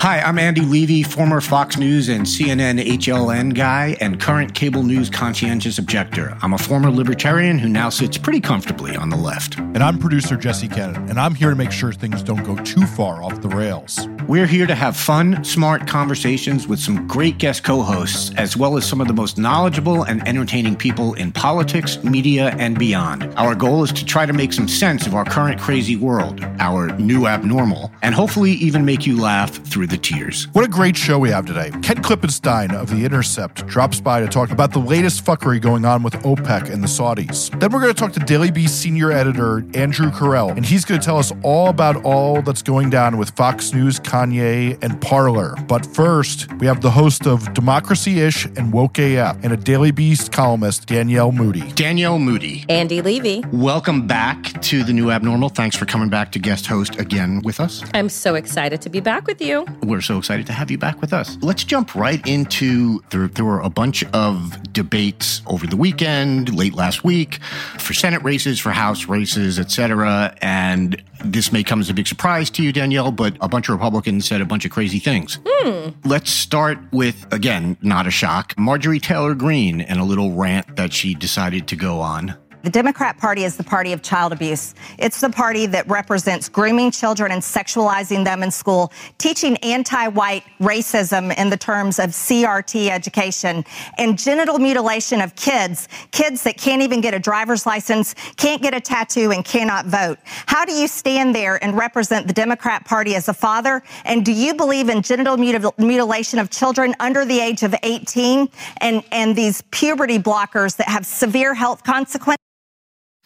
Hi, I'm Andy Levy, former Fox News and CNN HLN guy and current cable news conscientious objector. I'm a former libertarian who now sits pretty comfortably on the left. And I'm producer Jesse Cannon, and I'm here to make sure things don't go too far off the rails. We're here to have fun, smart conversations with some great guest co hosts, as well as some of the most knowledgeable and entertaining people in politics, media, and beyond. Our goal is to try to make some sense of our current crazy world, our new abnormal, and hopefully even make you laugh through the tears. What a great show we have today. Ken Klippenstein of The Intercept drops by to talk about the latest fuckery going on with OPEC and the Saudis. Then we're going to talk to Daily Beast senior editor Andrew Kirell, and he's going to tell us all about all that's going down with Fox News, Kanye, and Parler. But first, we have the host of Democracy Ish and Woke AF and a Daily Beast columnist, Danielle Moodie. Danielle Moodie. Andy Levy. Welcome back to the new abnormal. Thanks for coming back to guest host again with us. I'm so excited to be back with you. We're so excited to have you back with us. Let's jump right into there, there were a bunch of debates over the weekend, late last week, for Senate races, for House races, etc. And this may come as a big surprise to you, Danielle, but a bunch of Republicans said a bunch of crazy things. Hmm. Let's start with, again, not a shock, Marjorie Taylor Greene and a little rant that she decided to go on. The Democrat Party is the party of child abuse. It's the party that represents grooming children and sexualizing them in school, teaching anti white racism in the terms of CRT education, and genital mutilation of kids, kids that can't even get a driver's license, can't get a tattoo, and cannot vote. How do you stand there and represent the Democrat Party as a father? And do you believe in genital mutil- mutilation of children under the age of 18 and, and these puberty blockers that have severe health consequences?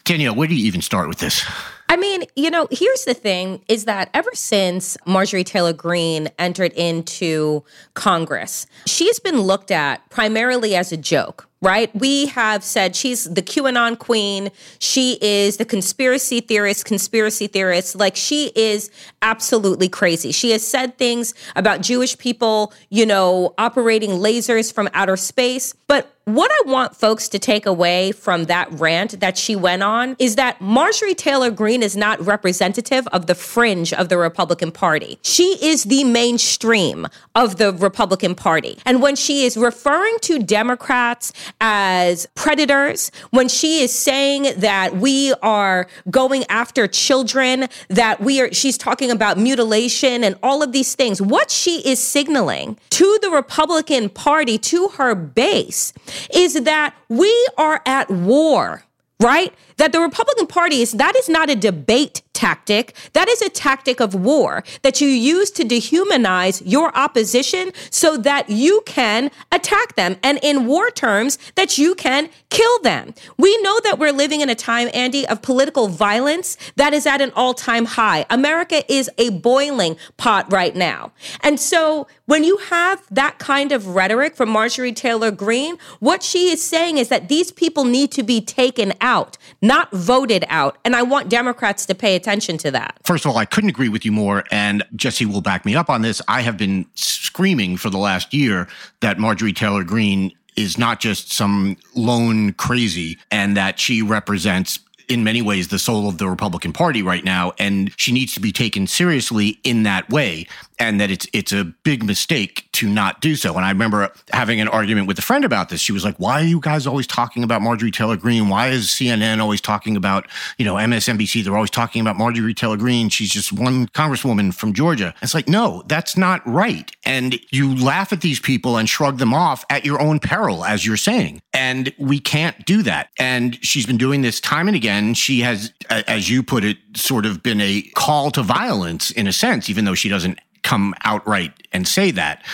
Danielle, where do you even start with this? I mean, you know, here's the thing is that ever since Marjorie Taylor Greene entered into Congress, she's been looked at primarily as a joke. Right? We have said she's the QAnon queen. She is the conspiracy theorist, conspiracy theorist. Like she is absolutely crazy. She has said things about Jewish people, you know, operating lasers from outer space. But what I want folks to take away from that rant that she went on is that Marjorie Taylor Greene is not representative of the fringe of the Republican Party. She is the mainstream of the Republican Party. And when she is referring to Democrats as predators, when she is saying that we are going after children, that we are, she's talking about mutilation and all of these things, what she is signaling to the Republican Party, to her base, is that we are at war, right? That the Republican Party is, that is not a debate tactic. That is a tactic of war that you use to dehumanize your opposition so that you can attack them. And in war terms, that you can kill them. We know that we're living in a time, Andy, of political violence that is at an all time high. America is a boiling pot right now. And so when you have that kind of rhetoric from Marjorie Taylor Greene, what she is saying is that these people need to be taken out, not voted out. And I want Democrats to pay attention to that. First of all, I couldn't agree with you more. And Jesse will back me up on this. I have been screaming for the last year that Marjorie Taylor Greene is not just some lone crazy and that she represents in many ways the soul of the Republican Party right now and she needs to be taken seriously in that way and that it's it's a big mistake to not do so. And I remember having an argument with a friend about this. She was like, "Why are you guys always talking about Marjorie Taylor Greene? Why is CNN always talking about, you know, MSNBC? They're always talking about Marjorie Taylor Greene. She's just one congresswoman from Georgia." It's like, "No, that's not right." And you laugh at these people and shrug them off at your own peril as you're saying. And we can't do that. And she's been doing this time and again. And she has as you put it sort of been a call to violence in a sense even though she doesn't come outright and say that.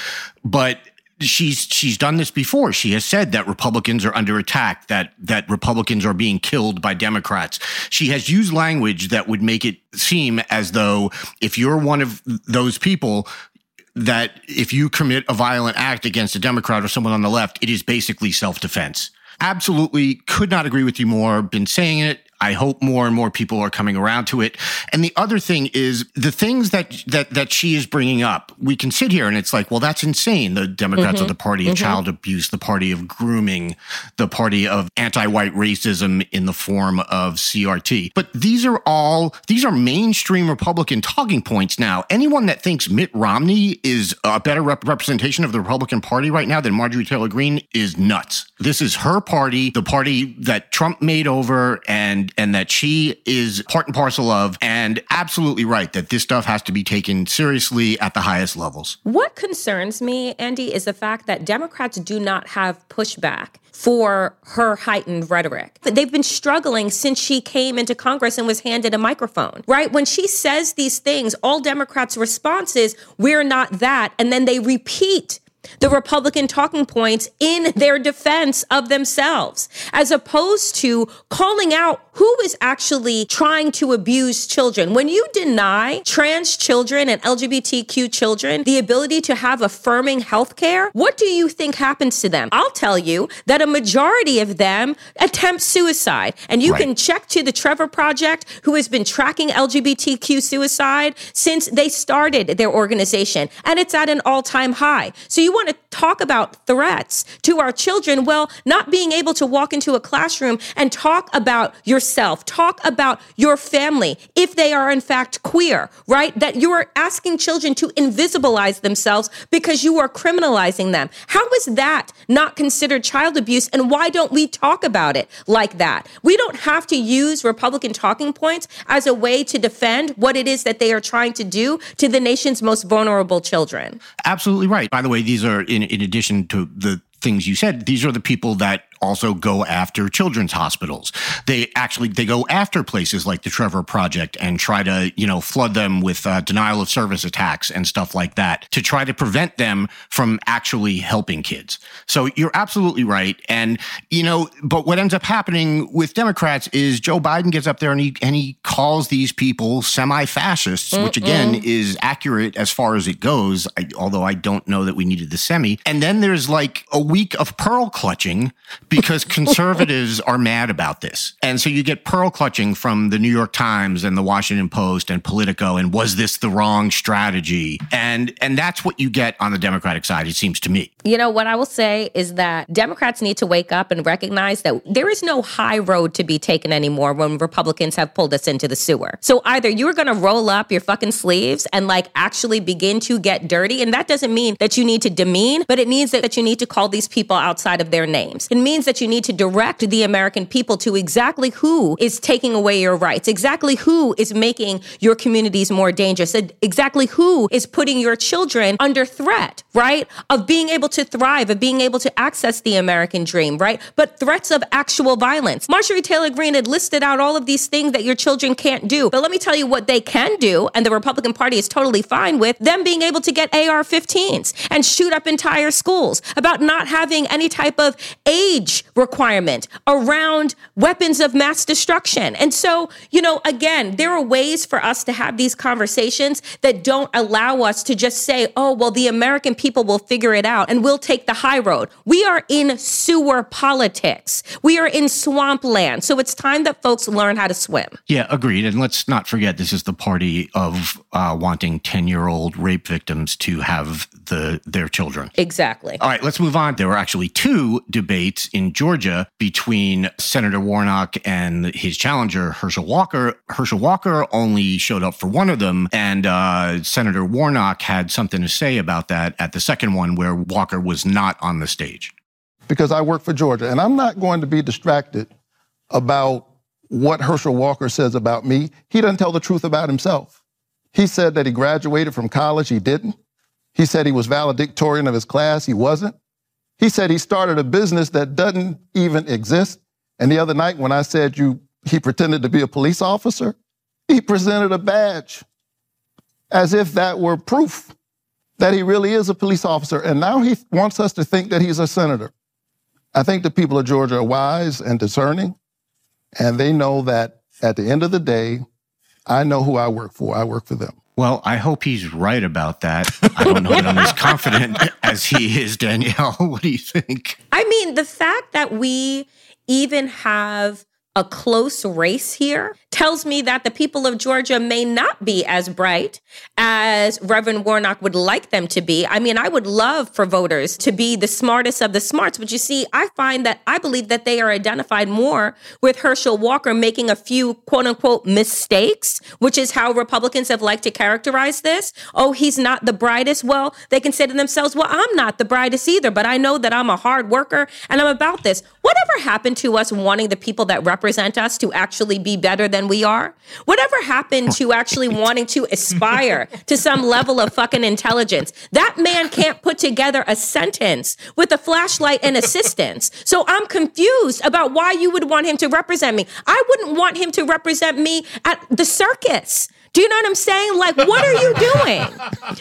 But she's she's done this before. She has said that Republicans are under attack, that that Republicans are being killed by Democrats. She has used language that would make it seem as though if you're one of those people that if you commit a violent act against a Democrat or someone on the left, it is basically self-defense. Absolutely could not agree with you more. Been saying it I hope more and more people are coming around to it. And the other thing is the things that that that she is bringing up. We can sit here and it's like, well, that's insane. The Democrats mm-hmm. are the party of mm-hmm. child abuse, the party of grooming, the party of anti-white racism in the form of CRT. But these are all these are mainstream Republican talking points now. Anyone that thinks Mitt Romney is a better rep- representation of the Republican Party right now than Marjorie Taylor Greene is nuts. This is her party, the party that Trump made over and and that she is part and parcel of and absolutely right that this stuff has to be taken seriously at the highest levels. What concerns me, Andy, is the fact that Democrats do not have pushback for her heightened rhetoric. They've been struggling since she came into Congress and was handed a microphone, right? When she says these things, all Democrats' response is, we're not that. And then they repeat the Republican talking points in their defense of themselves, as opposed to calling out who is actually trying to abuse children. When you deny trans children and LGBTQ children the ability to have affirming health care, what do you think happens to them? I'll tell you that a majority of them attempt suicide. And you right. can check to the Trevor Project, who has been tracking LGBTQ suicide since they started their organization, and it's at an all time high. So you you want to talk about threats to our children, well, not being able to walk into a classroom and talk about yourself, talk about your family, if they are in fact queer, right? That you are asking children to invisibilize themselves because you are criminalizing them. How is that not considered child abuse? And why don't we talk about it like that? We don't have to use Republican talking points as a way to defend what it is that they are trying to do to the nation's most vulnerable children. Absolutely right. By the way, these are in, in addition to the things you said, these are the people that also go after children's hospitals. They actually they go after places like the Trevor Project and try to you know flood them with uh, denial of service attacks and stuff like that to try to prevent them from actually helping kids. So you're absolutely right, and you know, but what ends up happening with Democrats is Joe Biden gets up there and he and he calls these people semi-fascists, Mm-mm. which again is accurate as far as it goes. I, although I don't know that we needed the semi. And then there's like a week of pearl clutching because conservatives are mad about this. And so you get pearl clutching from the New York Times and the Washington Post and Politico and was this the wrong strategy? And and that's what you get on the Democratic side it seems to me. You know what I will say is that Democrats need to wake up and recognize that there is no high road to be taken anymore when Republicans have pulled us into the sewer. So either you're going to roll up your fucking sleeves and like actually begin to get dirty and that doesn't mean that you need to demean, but it means that you need to call these people outside of their names. It means means that you need to direct the American people to exactly who is taking away your rights, exactly who is making your communities more dangerous, exactly who is putting your children under threat, right? Of being able to thrive, of being able to access the American dream, right? But threats of actual violence. Marjorie Taylor Greene had listed out all of these things that your children can't do. But let me tell you what they can do, and the Republican Party is totally fine with them being able to get AR 15s and shoot up entire schools, about not having any type of age age requirement around weapons of mass destruction. And so, you know, again, there are ways for us to have these conversations that don't allow us to just say, oh, well, the American people will figure it out and we'll take the high road. We are in sewer politics, we are in swampland. So it's time that folks learn how to swim. Yeah, agreed. And let's not forget, this is the party of uh, wanting 10 year old rape victims to have the their children. Exactly. All right, let's move on. There were actually two debates in in Georgia between Senator Warnock and his challenger, Herschel Walker. Herschel Walker only showed up for one of them, and uh, Senator Warnock had something to say about that at the second one where Walker was not on the stage. Because I work for Georgia, and I'm not going to be distracted about what Herschel Walker says about me. He doesn't tell the truth about himself. He said that he graduated from college. He didn't. He said he was valedictorian of his class. He wasn't. He said he started a business that doesn't even exist. And the other night when I said you he pretended to be a police officer, he presented a badge as if that were proof that he really is a police officer. And now he wants us to think that he's a senator. I think the people of Georgia are wise and discerning, and they know that at the end of the day, I know who I work for. I work for them. Well, I hope he's right about that. I don't know that I'm as confident as he is, Danielle. What do you think? I mean, the fact that we even have a close race here tells me that the people of Georgia may not be as bright as Reverend Warnock would like them to be. I mean, I would love for voters to be the smartest of the smarts, but you see, I find that I believe that they are identified more with Herschel Walker making a few quote unquote mistakes, which is how Republicans have liked to characterize this. Oh, he's not the brightest. Well, they can say to themselves, well, I'm not the brightest either, but I know that I'm a hard worker and I'm about this. Whatever happened to us wanting the people that represent us to actually be better than we are? Whatever happened to actually wanting to aspire to some level of fucking intelligence? That man can't put together a sentence with a flashlight and assistance. So I'm confused about why you would want him to represent me. I wouldn't want him to represent me at the circus. Do you know what I'm saying? Like, what are you doing?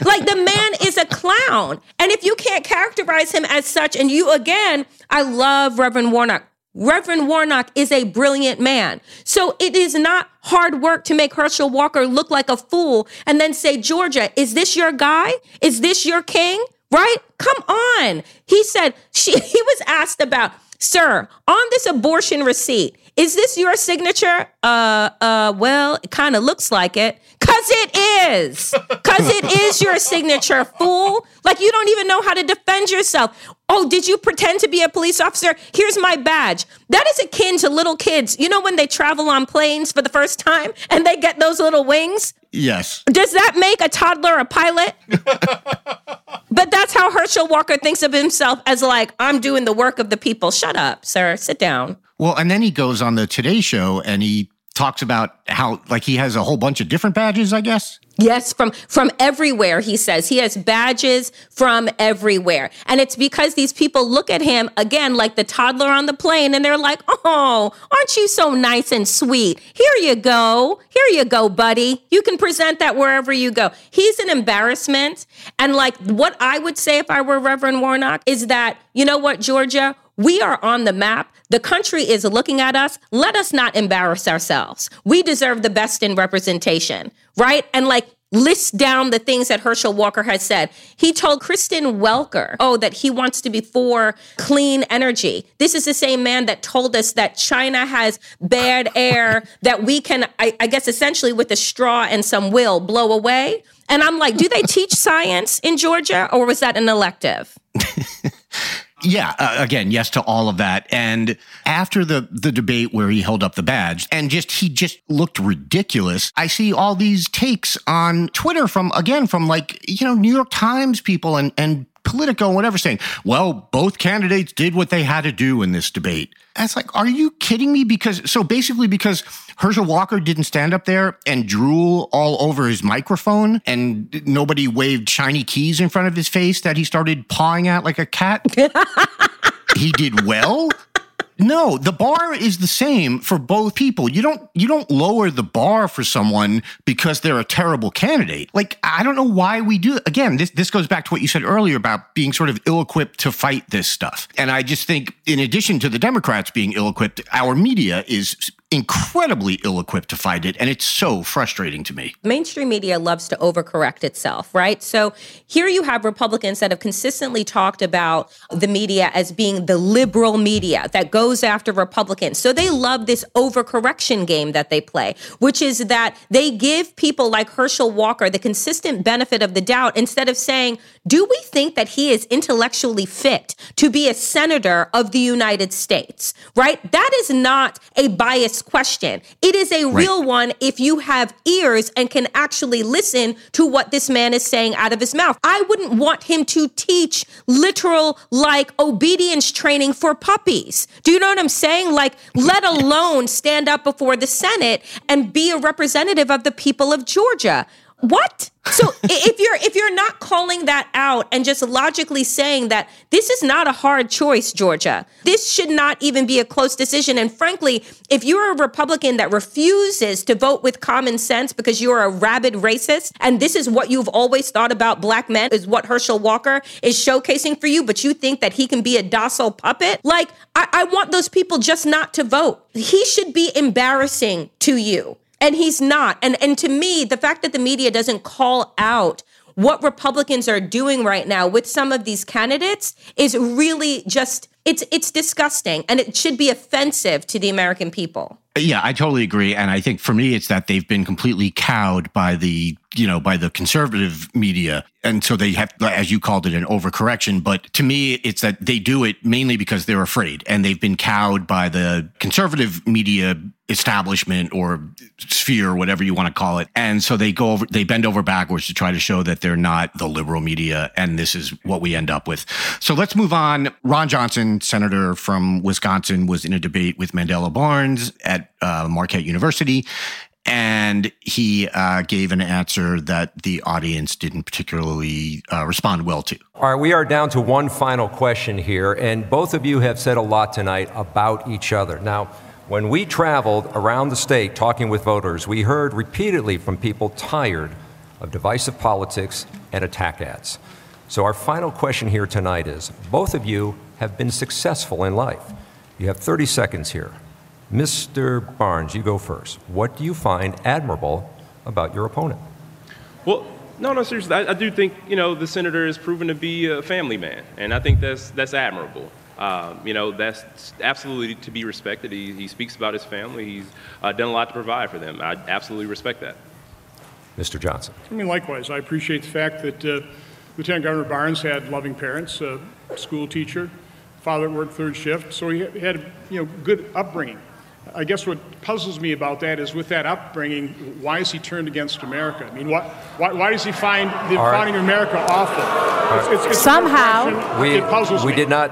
like, the man is a clown. And if you can't characterize him as such, and you, again, I love Reverend Warnock. Reverend Warnock is a brilliant man. So it is not hard work to make Herschel Walker look like a fool and then say, Georgia, is this your guy? Is this your king? Right? Come on. He said, she, he was asked about, sir, on this abortion receipt, is this your signature? Uh, uh, well, it kind of looks like it. Cause it is. Cause it is your signature, fool. Like you don't even know how to defend yourself. Oh, did you pretend to be a police officer? Here's my badge. That is akin to little kids. You know when they travel on planes for the first time and they get those little wings? Yes. Does that make a toddler a pilot? but that's how Herschel Walker thinks of himself as like, I'm doing the work of the people. Shut up, sir. Sit down. Well, and then he goes on the Today Show and he talks about how like he has a whole bunch of different badges, I guess. Yes, from from everywhere he says. He has badges from everywhere. And it's because these people look at him again like the toddler on the plane and they're like, "Oh, aren't you so nice and sweet? Here you go. Here you go, buddy. You can present that wherever you go." He's an embarrassment. And like what I would say if I were Reverend Warnock is that, you know what, Georgia, we are on the map. The country is looking at us. Let us not embarrass ourselves. We deserve the best in representation, right? And like, list down the things that Herschel Walker has said. He told Kristen Welker, oh, that he wants to be for clean energy. This is the same man that told us that China has bad air that we can, I, I guess, essentially with a straw and some will blow away. And I'm like, do they teach science in Georgia or was that an elective? Yeah, uh, again, yes to all of that. And after the the debate where he held up the badge and just he just looked ridiculous. I see all these takes on Twitter from again from like, you know, New York Times people and and Politico and whatever saying, well, both candidates did what they had to do in this debate. And it's like, are you kidding me? Because so basically, because Herschel Walker didn't stand up there and drool all over his microphone and nobody waved shiny keys in front of his face that he started pawing at like a cat. he did well. No, the bar is the same for both people. You don't you don't lower the bar for someone because they're a terrible candidate. Like I don't know why we do. Again, this this goes back to what you said earlier about being sort of ill-equipped to fight this stuff. And I just think in addition to the Democrats being ill-equipped, our media is incredibly ill equipped to fight it. And it's so frustrating to me. Mainstream media loves to overcorrect itself, right? So here you have Republicans that have consistently talked about the media as being the liberal media that goes after Republicans. So they love this overcorrection game that they play, which is that they give people like Herschel Walker the consistent benefit of the doubt instead of saying, do we think that he is intellectually fit to be a senator of the United States, right? That is not a question. It is a real one if you have ears and can actually listen to what this man is saying out of his mouth. I wouldn't want him to teach literal like obedience training for puppies. Do you know what I'm saying? Like, let alone stand up before the Senate and be a representative of the people of Georgia. What? So if you're if you're not calling that out and just logically saying that this is not a hard choice, Georgia, this should not even be a close decision. And frankly, if you're a Republican that refuses to vote with common sense because you're a rabid racist, and this is what you've always thought about black men, is what Herschel Walker is showcasing for you, but you think that he can be a docile puppet, like I, I want those people just not to vote. He should be embarrassing to you. And he's not. And and to me, the fact that the media doesn't call out what Republicans are doing right now with some of these candidates is really just it's it's disgusting and it should be offensive to the American people. Yeah, I totally agree. And I think for me, it's that they've been completely cowed by the, you know, by the conservative media. And so they have, as you called it, an overcorrection. But to me, it's that they do it mainly because they're afraid and they've been cowed by the conservative media establishment or sphere, whatever you want to call it. And so they go over, they bend over backwards to try to show that they're not the liberal media. And this is what we end up with. So let's move on. Ron Johnson, senator from Wisconsin, was in a debate with Mandela Barnes at uh, Marquette University. And he uh, gave an answer that the audience didn't particularly uh, respond well to. All right, we are down to one final question here, and both of you have said a lot tonight about each other. Now, when we traveled around the state talking with voters, we heard repeatedly from people tired of divisive politics and attack ads. So, our final question here tonight is both of you have been successful in life. You have 30 seconds here. Mr. Barnes, you go first. What do you find admirable about your opponent? Well, no, no, seriously. I, I, do think you know the senator has proven to be a family man, and I think that's that's admirable. Um, you know, that's absolutely to be respected. He, he speaks about his family. He's uh, done a lot to provide for them. I absolutely respect that. Mr. Johnson. I mean, likewise, I appreciate the fact that uh, Lieutenant Governor Barnes had loving parents, a school teacher, father worked third shift, so he had you know good upbringing. I guess what puzzles me about that is with that upbringing, why is he turned against America? I mean, what, why, why does he find the right. founding of America awful? Right. It's, it's, it's Somehow, we, we did not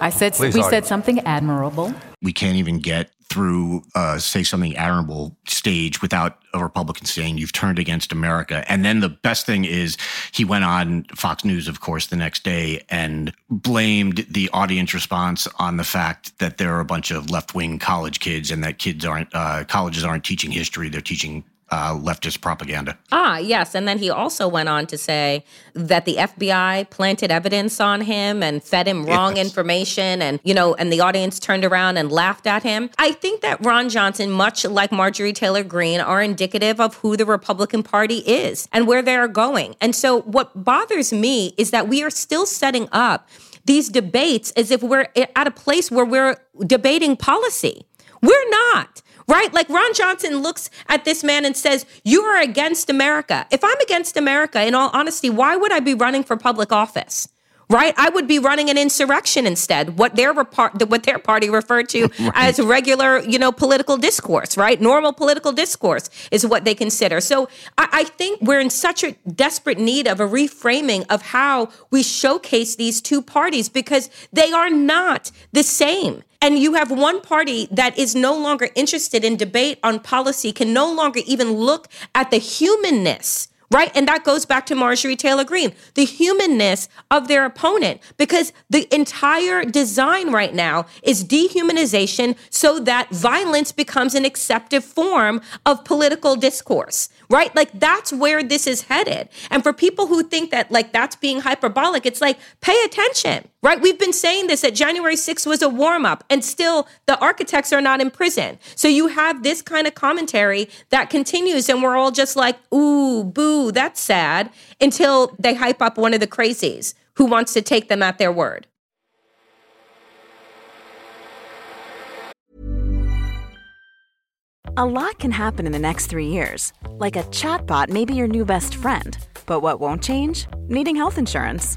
I said Please we said something admirable. We can't even get through uh, say something admirable stage without a Republican saying you've turned against America. And then the best thing is he went on Fox News, of course, the next day and blamed the audience response on the fact that there are a bunch of left wing college kids and that kids aren't uh, colleges aren't teaching history; they're teaching uh, leftist propaganda. Ah, yes. And then he also went on to say that the FBI planted evidence on him and fed him wrong yes. information. And, you know, and the audience turned around and laughed at him. I think that Ron Johnson, much like Marjorie Taylor Greene, are indicative of who the Republican Party is and where they're going. And so what bothers me is that we are still setting up these debates as if we're at a place where we're debating policy. We're not right? Like Ron Johnson looks at this man and says, You are against America. If I'm against America, in all honesty, why would I be running for public office? right? I would be running an insurrection instead. What their repart, what their party referred to right. as regular, you know, political discourse, right? Normal political discourse is what they consider. So I, I think we're in such a desperate need of a reframing of how we showcase these two parties because they are not the same. And you have one party that is no longer interested in debate on policy, can no longer even look at the humanness right? And that goes back to Marjorie Taylor Greene, the humanness of their opponent, because the entire design right now is dehumanization so that violence becomes an accepted form of political discourse, right? Like that's where this is headed. And for people who think that like that's being hyperbolic, it's like pay attention, right? We've been saying this that January 6th was a warm up and still the architects are not in prison. So you have this kind of commentary that continues and we're all just like, ooh, boo, that's sad until they hype up one of the crazies who wants to take them at their word. A lot can happen in the next three years. Like a chatbot may be your new best friend. But what won't change? Needing health insurance.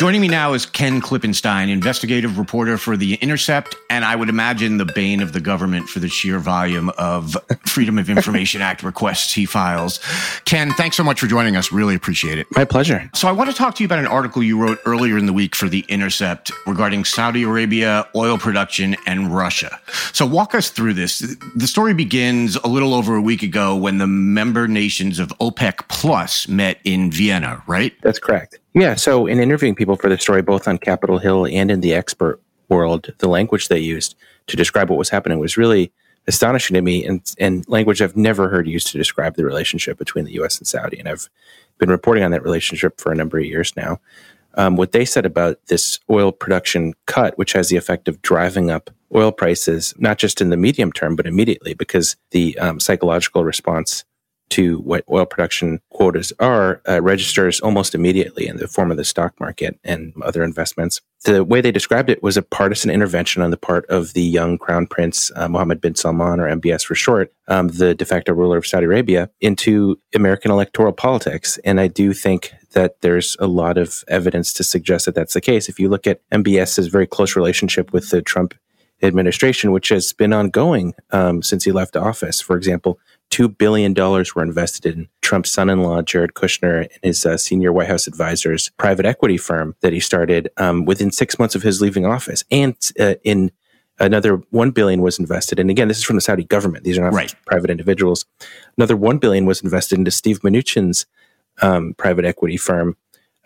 Joining me now is Ken Klippenstein, investigative reporter for The Intercept, and I would imagine the bane of the government for the sheer volume of Freedom of Information Act requests he files. Ken, thanks so much for joining us. Really appreciate it. My pleasure. So, I want to talk to you about an article you wrote earlier in the week for The Intercept regarding Saudi Arabia, oil production, and Russia. So, walk us through this. The story begins a little over a week ago when the member nations of OPEC Plus met in Vienna, right? That's correct. Yeah. So, in interviewing people for the story, both on Capitol Hill and in the expert world, the language they used to describe what was happening was really astonishing to me and, and language I've never heard used to describe the relationship between the US and Saudi. And I've been reporting on that relationship for a number of years now. Um, what they said about this oil production cut, which has the effect of driving up oil prices, not just in the medium term, but immediately, because the um, psychological response to what oil production quotas are uh, registers almost immediately in the form of the stock market and other investments. The way they described it was a partisan intervention on the part of the young crown prince, uh, Mohammed bin Salman, or MBS for short, um, the de facto ruler of Saudi Arabia, into American electoral politics. And I do think that there's a lot of evidence to suggest that that's the case. If you look at MBS's very close relationship with the Trump administration, which has been ongoing um, since he left office. For example, $2 billion were invested in Trump's son in law, Jared Kushner, and his uh, senior White House advisor's private equity firm that he started um, within six months of his leaving office. And uh, in another 1 billion was invested and again this is from the saudi government these are not right. private individuals another 1 billion was invested into steve mnuchin's um, private equity firm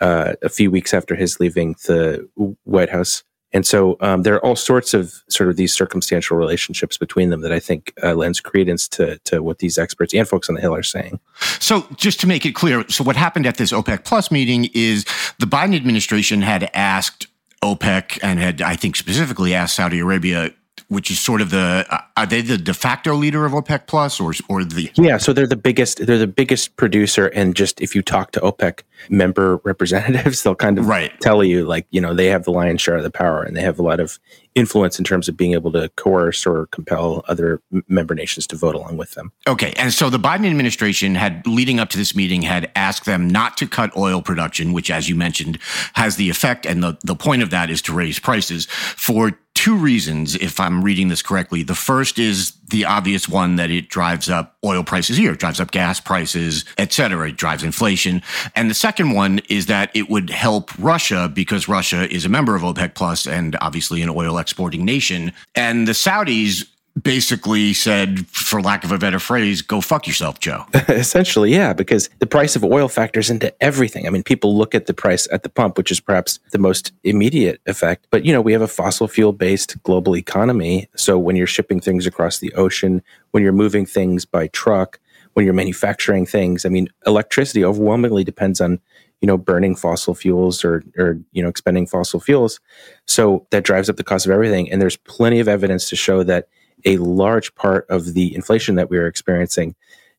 uh, a few weeks after his leaving the white house and so um, there are all sorts of sort of these circumstantial relationships between them that I think uh, lends credence to, to what these experts and folks on the Hill are saying. So just to make it clear, so what happened at this OPEC Plus meeting is the Biden administration had asked OPEC and had, I think, specifically asked Saudi Arabia which is sort of the uh, are they the de facto leader of OPEC plus or or the yeah so they're the biggest they're the biggest producer and just if you talk to OPEC member representatives they'll kind of right. tell you like you know they have the lion's share of the power and they have a lot of influence in terms of being able to coerce or compel other member nations to vote along with them. Okay, and so the Biden administration had leading up to this meeting had asked them not to cut oil production, which as you mentioned has the effect and the the point of that is to raise prices for two reasons, if I'm reading this correctly. The first is the obvious one that it drives up oil prices here, it drives up gas prices, et cetera. It drives inflation. And the second one is that it would help Russia because Russia is a member of OPEC Plus and obviously an oil exporting nation. And the Saudis basically said, for lack of a better phrase, go fuck yourself, Joe. Essentially, yeah, because the price of oil factors into everything. I mean, people look at the price at the pump, which is perhaps the most immediate effect. But, you know, we have a fossil fuel based global economy. So when you're shipping things across the ocean, when you're moving things by truck, when you're manufacturing things, I mean, electricity overwhelmingly depends on you know burning fossil fuels or or you know expending fossil fuels so that drives up the cost of everything and there's plenty of evidence to show that a large part of the inflation that we are experiencing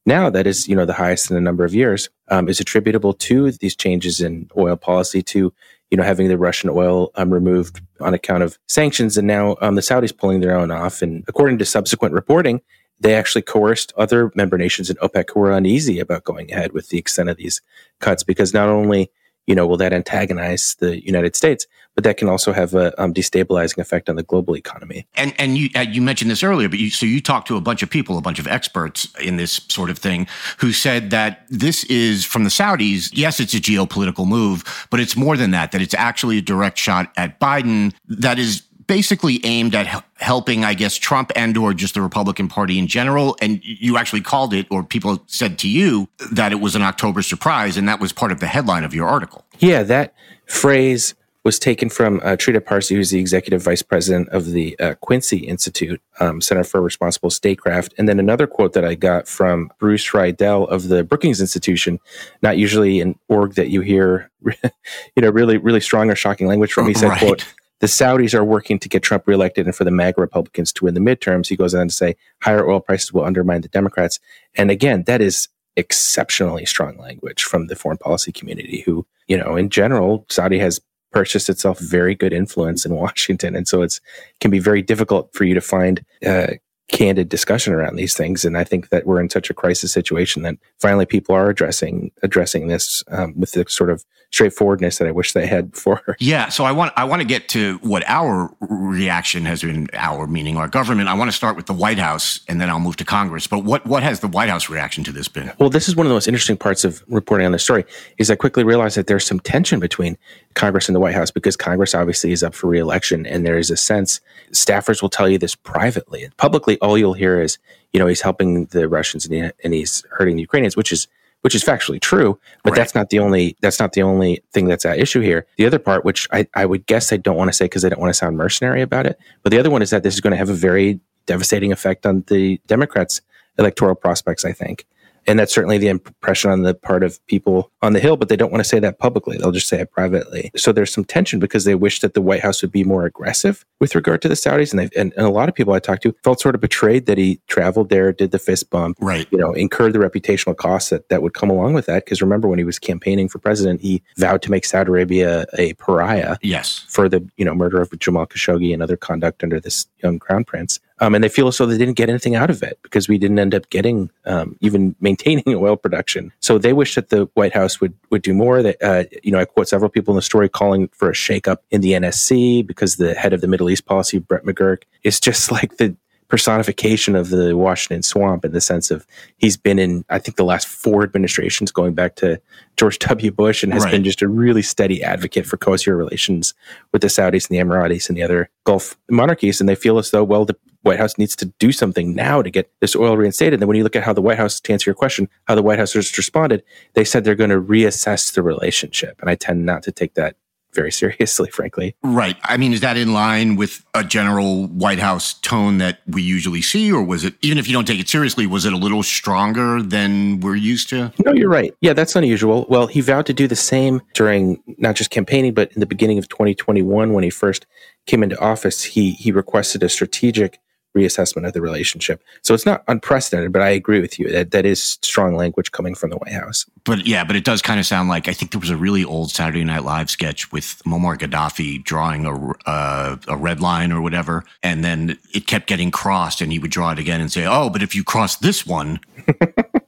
now that is you know the highest in a number of years um, is attributable to these changes in oil policy to you know having the russian oil um, removed on account of sanctions. And now um, the saudis pulling their own off. And according to subsequent reporting they actually coerced other member nations in opec who were uneasy about going ahead with the extent of these cuts because not only you know will that antagonize the united states but that can also have a um, destabilizing effect on the global economy. And and you uh, you mentioned this earlier, but you, so you talked to a bunch of people, a bunch of experts in this sort of thing, who said that this is from the Saudis. Yes, it's a geopolitical move, but it's more than that. That it's actually a direct shot at Biden. That is basically aimed at helping, I guess, Trump and or just the Republican Party in general. And you actually called it, or people said to you that it was an October surprise, and that was part of the headline of your article. Yeah, that phrase was taken from uh, Trita Parsi, who's the executive vice president of the uh, Quincy Institute, um, Center for Responsible Statecraft. And then another quote that I got from Bruce Riedel of the Brookings Institution, not usually an org that you hear, you know, really, really strong or shocking language from. He said, right. quote, the Saudis are working to get Trump reelected and for the MAGA Republicans to win the midterms. He goes on to say higher oil prices will undermine the Democrats. And again, that is exceptionally strong language from the foreign policy community who, you know, in general, Saudi has purchased itself very good influence in Washington, and so it's can be very difficult for you to find uh, candid discussion around these things. And I think that we're in such a crisis situation that finally people are addressing addressing this um, with the sort of straightforwardness that I wish they had before. Yeah. So I want I want to get to what our reaction has been. Our meaning our government. I want to start with the White House, and then I'll move to Congress. But what what has the White House reaction to this been? Well, this is one of the most interesting parts of reporting on this story. Is I quickly realized that there's some tension between Congress and the White House because Congress obviously is up for reelection, and there is a sense staffers will tell you this privately. Publicly, all you'll hear is, you know, he's helping the Russians and, he, and he's hurting the Ukrainians, which is which is factually true. But right. that's not the only that's not the only thing that's at issue here. The other part, which I, I would guess I don't want to say because I don't want to sound mercenary about it, but the other one is that this is going to have a very devastating effect on the Democrats' electoral prospects. I think. And that's certainly the impression on the part of people on the Hill, but they don't want to say that publicly. They'll just say it privately. So there's some tension because they wish that the White House would be more aggressive with regard to the Saudis. And, and, and, a lot of people I talked to felt sort of betrayed that he traveled there, did the fist bump, right. you know, incurred the reputational costs that, that would come along with that. Because remember, when he was campaigning for president, he vowed to make Saudi Arabia a pariah. Yes. For the, you know, murder of Jamal Khashoggi and other conduct under this young crown prince. Um, and they feel as though they didn't get anything out of it because we didn't end up getting um, even maintaining oil production. So they wish that the White House would would do more. That uh, you know, I quote several people in the story calling for a shakeup in the NSC because the head of the Middle East policy, Brett McGurk, is just like the personification of the Washington swamp in the sense of he's been in, I think, the last four administrations going back to George W. Bush and has right. been just a really steady advocate for cozier relations with the Saudis and the Emiratis and the other Gulf monarchies. And they feel as though, well, the White House needs to do something now to get this oil reinstated. And then when you look at how the White House, to answer your question, how the White House has responded, they said they're going to reassess the relationship. And I tend not to take that very seriously, frankly. Right. I mean, is that in line with a general White House tone that we usually see, or was it, even if you don't take it seriously, was it a little stronger than we're used to? No, you're right. Yeah, that's unusual. Well, he vowed to do the same during not just campaigning, but in the beginning of 2021 when he first came into office. He he requested a strategic reassessment of the relationship. So it's not unprecedented, but I agree with you that that is strong language coming from the White House. But yeah, but it does kind of sound like I think there was a really old Saturday Night Live sketch with Muammar Gaddafi drawing a uh, a red line or whatever, and then it kept getting crossed, and he would draw it again and say, "Oh, but if you cross this one."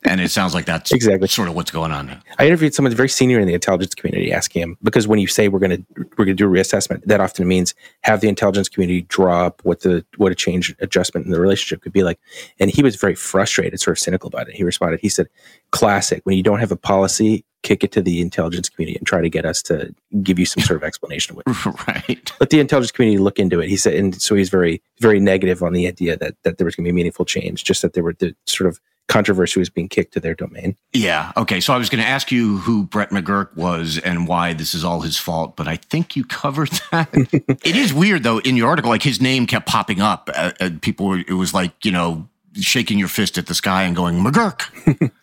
And it sounds like that's exactly sort of what's going on. Now. I interviewed someone very senior in the intelligence community, asking him because when you say we're going to we're going to do a reassessment, that often means have the intelligence community draw up what the what a change adjustment in the relationship could be like. And he was very frustrated, sort of cynical about it. He responded, he said, "Classic. When you don't have a policy, kick it to the intelligence community and try to get us to give you some sort of explanation of it. right. Let the intelligence community look into it. He said, and so he's very, very negative on the idea that that there was going to be meaningful change, just that there were the sort of controversy was being kicked to their domain. Yeah. Okay. So I was going to ask you who Brett McGurk was and why this is all his fault, but I think you covered that. it is weird though. In your article, like his name kept popping up, uh, people. It was like you know shaking your fist at the sky and going McGurk.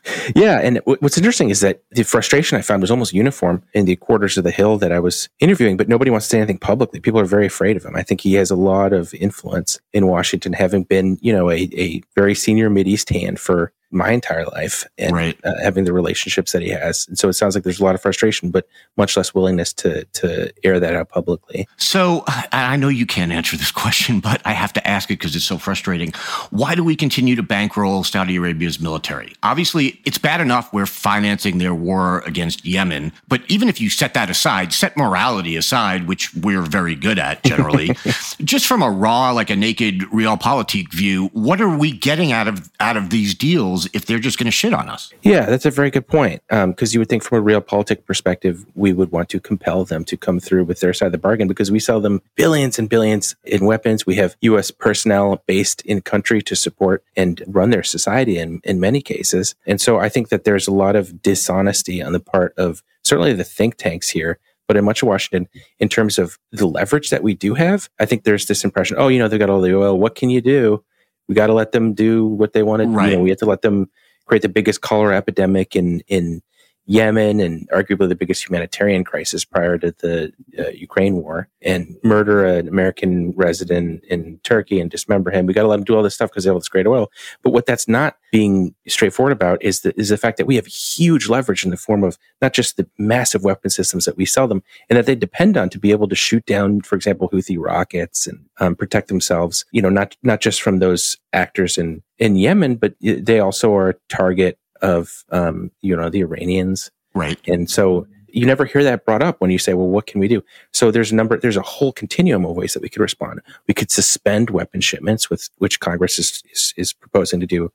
yeah, and what's interesting is that the frustration I found was almost uniform in the quarters of the Hill that I was interviewing, but nobody wants to say anything publicly. People are very afraid of him. I think he has a lot of influence in Washington, having been, you know, a, a very senior East hand for my entire life and right. uh, having the relationships that he has. And so it sounds like there's a lot of frustration, but much less willingness to to air that out publicly. So I know you can't answer this question, but I have to ask it because it's so frustrating. Why do we continue to bankroll Saudi Arabia's military? Obviously, it's bad enough we're financing their war against Yemen, but even if you set that aside, set morality aside, which we're very good at generally, just from a raw, like a naked realpolitik view, what are we getting out of out of these deals? If they're just going to shit on us. Yeah, that's a very good point. Because um, you would think, from a realpolitik perspective, we would want to compel them to come through with their side of the bargain because we sell them billions and billions in weapons. We have U.S. personnel based in country to support and run their society in, in many cases. And so I think that there's a lot of dishonesty on the part of certainly the think tanks here but in much of Washington, in terms of the leverage that we do have, I think there's this impression, oh, you know, they've got all the oil. What can you do? We got to let them do what they want to right. You know, we have to let them create the biggest cholera epidemic in in Yemen and arguably the biggest humanitarian crisis prior to the uh, Ukraine war and murder an American resident in Turkey and dismember him. We got to let them do all this stuff because they have this great oil. But what that's not being straightforward about is the, is the fact that we have huge leverage in the form of not just the massive weapon systems that we sell them and that they depend on to be able to shoot down, for example, Houthi rockets and um, protect themselves, you know, not, not just from those actors in, in Yemen, but they also are a target of um, you know the Iranians, right? And so you never hear that brought up when you say, "Well, what can we do?" So there's a number, there's a whole continuum of ways that we could respond. We could suspend weapon shipments, with which Congress is is, is proposing to do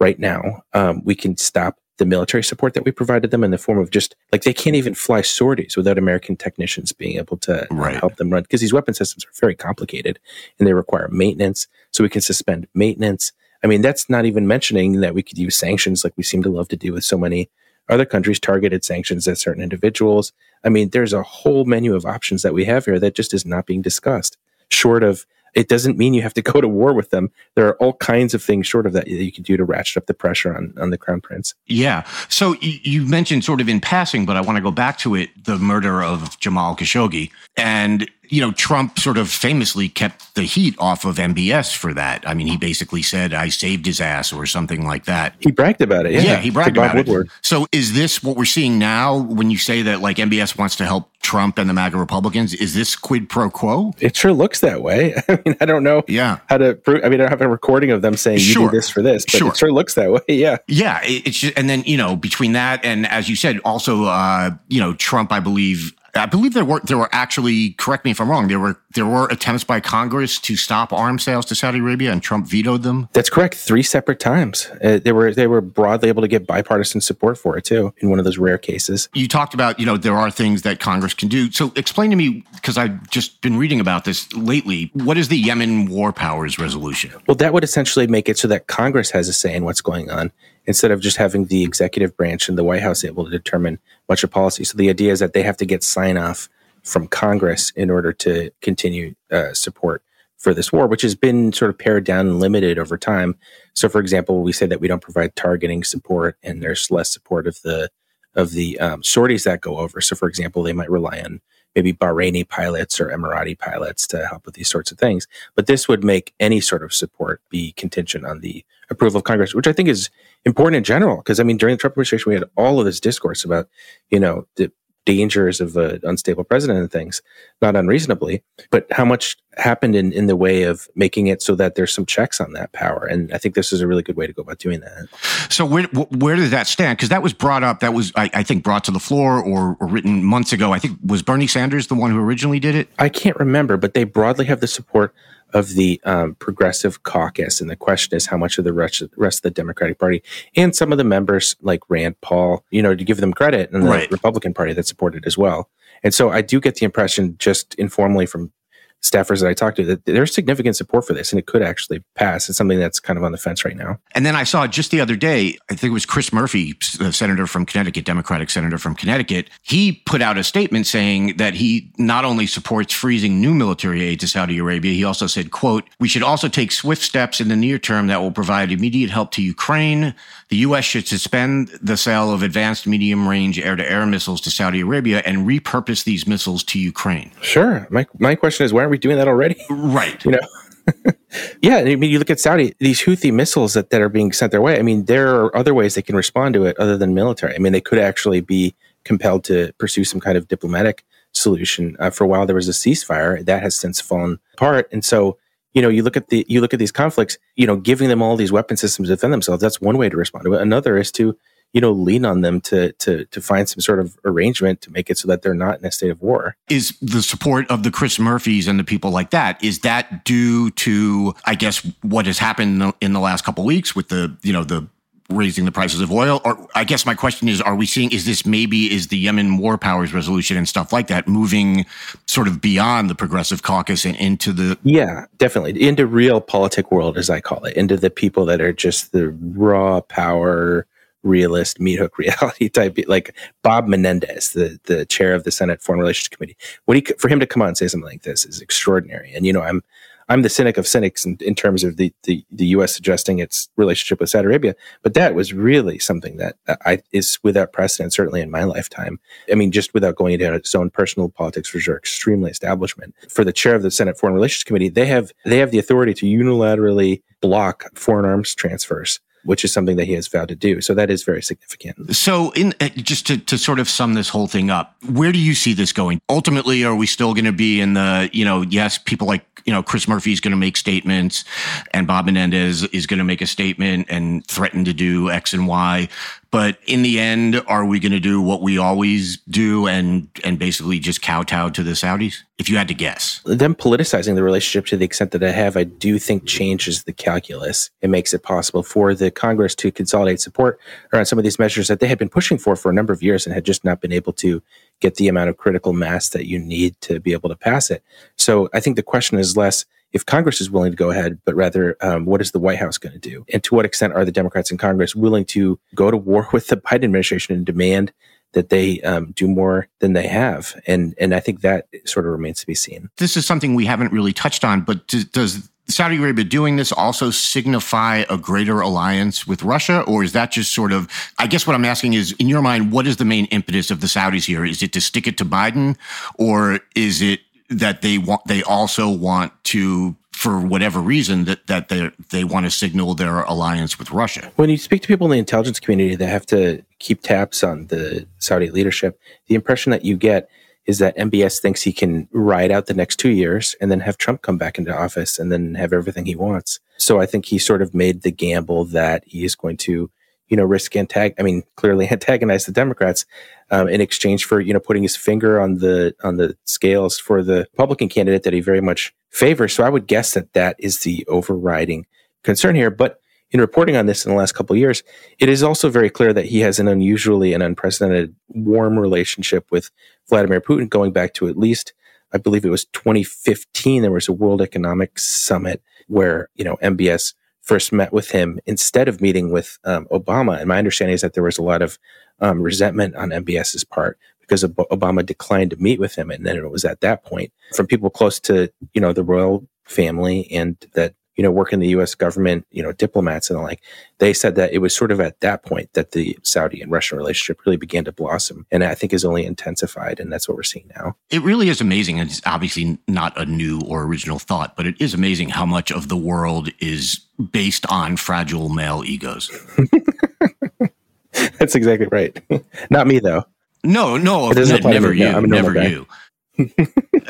right now. Um, we can stop the military support that we provided them in the form of just like they can't even fly sorties without American technicians being able to right. help them run because these weapon systems are very complicated and they require maintenance. So we can suspend maintenance. I mean, that's not even mentioning that we could use sanctions like we seem to love to do with so many other countries, targeted sanctions at certain individuals. I mean, there's a whole menu of options that we have here that just is not being discussed, short of it doesn't mean you have to go to war with them. There are all kinds of things short of that that you can do to ratchet up the pressure on, on the crown prince. Yeah. So you mentioned sort of in passing, but I want to go back to it, the murder of Jamal Khashoggi. And you know, Trump sort of famously kept the heat off of MBS for that. I mean, he basically said, I saved his ass or something like that. He bragged about it. Yeah, yeah he bragged about it. So is this what we're seeing now when you say that like MBS wants to help Trump and the MAGA Republicans? Is this quid pro quo? It sure looks that way. I mean, I don't know yeah. how to prove. I mean, I don't have a recording of them saying, you sure. do this for this, but sure. it sure looks that way. Yeah. Yeah. It's just, and then, you know, between that and as you said, also, uh, you know, Trump, I believe, I believe there were there were actually correct me if I'm wrong. There were there were attempts by Congress to stop arms sales to Saudi Arabia, and Trump vetoed them. That's correct. Three separate times. Uh, they were they were broadly able to get bipartisan support for it too. In one of those rare cases. You talked about you know there are things that Congress can do. So explain to me because I've just been reading about this lately. What is the Yemen War Powers Resolution? Well, that would essentially make it so that Congress has a say in what's going on instead of just having the executive branch and the White House able to determine much of policy. So the idea is that they have to get sign off from Congress in order to continue uh, support for this war, which has been sort of pared down and limited over time. So, for example, we say that we don't provide targeting support, and there's less support of the of the um, sorties that go over. So, for example, they might rely on maybe Bahraini pilots or Emirati pilots to help with these sorts of things. But this would make any sort of support be contingent on the approval of Congress, which I think is important in general. Because I mean, during the Trump administration, we had all of this discourse about, you know, the dangers of an unstable president and things, not unreasonably, but how much happened in, in the way of making it so that there's some checks on that power. And I think this is a really good way to go about doing that. So where where does that stand? Because that was brought up, that was, I, I think, brought to the floor or, or, written months ago. I think, was Bernie Sanders the one who originally did it? I can't remember, but they broadly have the support of the um, progressive caucus. And the question is how much of the rest, rest of the Democratic Party and some of the members like Rand Paul, you know, to give them credit, and the right. Republican Party that supported as well. And so I do get the impression, just informally from staffers that I talked to that there's significant support for this and it could actually pass. It's something that's kind of on the fence right now. And then I saw just the other day, I think it was Chris Murphy, the uh, senator from Connecticut, Democratic senator from Connecticut. He put out a statement saying that he not only supports freezing new military aid to Saudi Arabia, he also said, quote, we should also take swift steps in the near term that will provide immediate help to Ukraine. The U.S. should suspend the sale of advanced medium range air to air missiles to Saudi Arabia and repurpose these missiles to Ukraine. Sure. My, my question is, why aren't we doing that already? Right. You know? yeah, I mean, you look at Saudi, these Houthi missiles that, that are being sent their way. I mean, there are other ways they can respond to it other than military. I mean, they could actually be compelled to pursue some kind of diplomatic solution. Uh, for a while, there was a ceasefire that has since fallen apart, and so you know, you look at the you look at these conflicts. You know, giving them all these weapon systems to defend themselves. That's one way to respond it. Another is to you know, lean on them to to to find some sort of arrangement to make it so that they're not in a state of war. Is the support of the Chris Murphys and the people like that is that due to I guess what has happened in the last couple weeks with the you know the raising the prices of oil? Or I guess my question is, are we seeing, is this maybe, is the Yemen War Powers resolution and stuff like that moving sort of beyond the progressive caucus and into the. Yeah, definitely. Into realpolitik world, as I call it, into the people that are just the raw power, realist, meat hook reality type, like Bob Menendez, the, the chair of the Senate Foreign Relations Committee. What he, for him to come on and say something like this is extraordinary. And, you know, I'm, I'm the cynic of cynics in, in terms of the, the, the U.S. suggesting its relationship with Saudi Arabia. But that was really something that I, is without precedent, certainly in my lifetime. I mean, just without going into its own personal politics, which are extremely establishment. For the chair of the Senate Foreign Relations Committee, they have they have the authority to unilaterally block foreign arms transfers which is something that he has vowed to do. So that is very significant. So, in uh, just to, to sort of sum this whole thing up, where do you see this going? Ultimately, are we still going to be in the, you know, yes, people like, you know, Chris Murphy is going to make statements and Bob Menendez is going to make a statement and threaten to do X and Y. But in the end, are we going to do what we always do and and basically just kowtow to the Saudis? If you had to guess, them politicizing the relationship to the extent that I have, I do think changes the calculus. It makes it possible for the Congress to consolidate support around some of these measures that they had been pushing for for a number of years and had just not been able to get the amount of critical mass that you need to be able to pass it. So I think the question is less if Congress is willing to go ahead, but rather, um, what is the White House going to do? And to what extent are the Democrats in Congress willing to go to war with the Biden administration and demand that they um, do more than they have? And and I think that sort of remains to be seen. This is something we haven't really touched on, but does, does Saudi Arabia doing this also signify a greater alliance with Russia? Or is that just sort of, I guess what I'm asking is, in your mind, what is the main impetus of the Saudis here? Is it to stick it to Biden or is it that they want they also want to for whatever reason that that they they want to signal their alliance with Russia. When you speak to people in the intelligence community that have to keep tabs on the Saudi leadership, the impression that you get is that MBS thinks he can ride out the next two years and then have Trump come back into office and then have everything he wants. So I think he sort of made the gamble that he is going to you know, risk antag, I mean, clearly antagonize the Democrats um, in exchange for, you know, putting his finger on the, on the scales for the Republican candidate that he very much favors. So I would guess that that is the overriding concern here. But in reporting on this in the last couple of years, it is also very clear that he has an unusually and unprecedented warm relationship with Vladimir Putin going back to at least, I believe it was 2015. There was a World Economic Summit where, you know, MBS first met with him instead of meeting with um, Obama. And my understanding is that there was a lot of um, resentment on MBS's part because Obama declined to meet with him. And then it was at that point from people close to, you know, the royal family and that you know, work in the U.S. government, you know, diplomats and the like, they said that it was sort of at that point that the Saudi and Russian relationship really began to blossom, and I think is only intensified, and that's what we're seeing now. It really is amazing. It's obviously not a new or original thought, but it is amazing how much of the world is based on fragile male egos. that's exactly right. not me though. No, no, I never you, no, never you.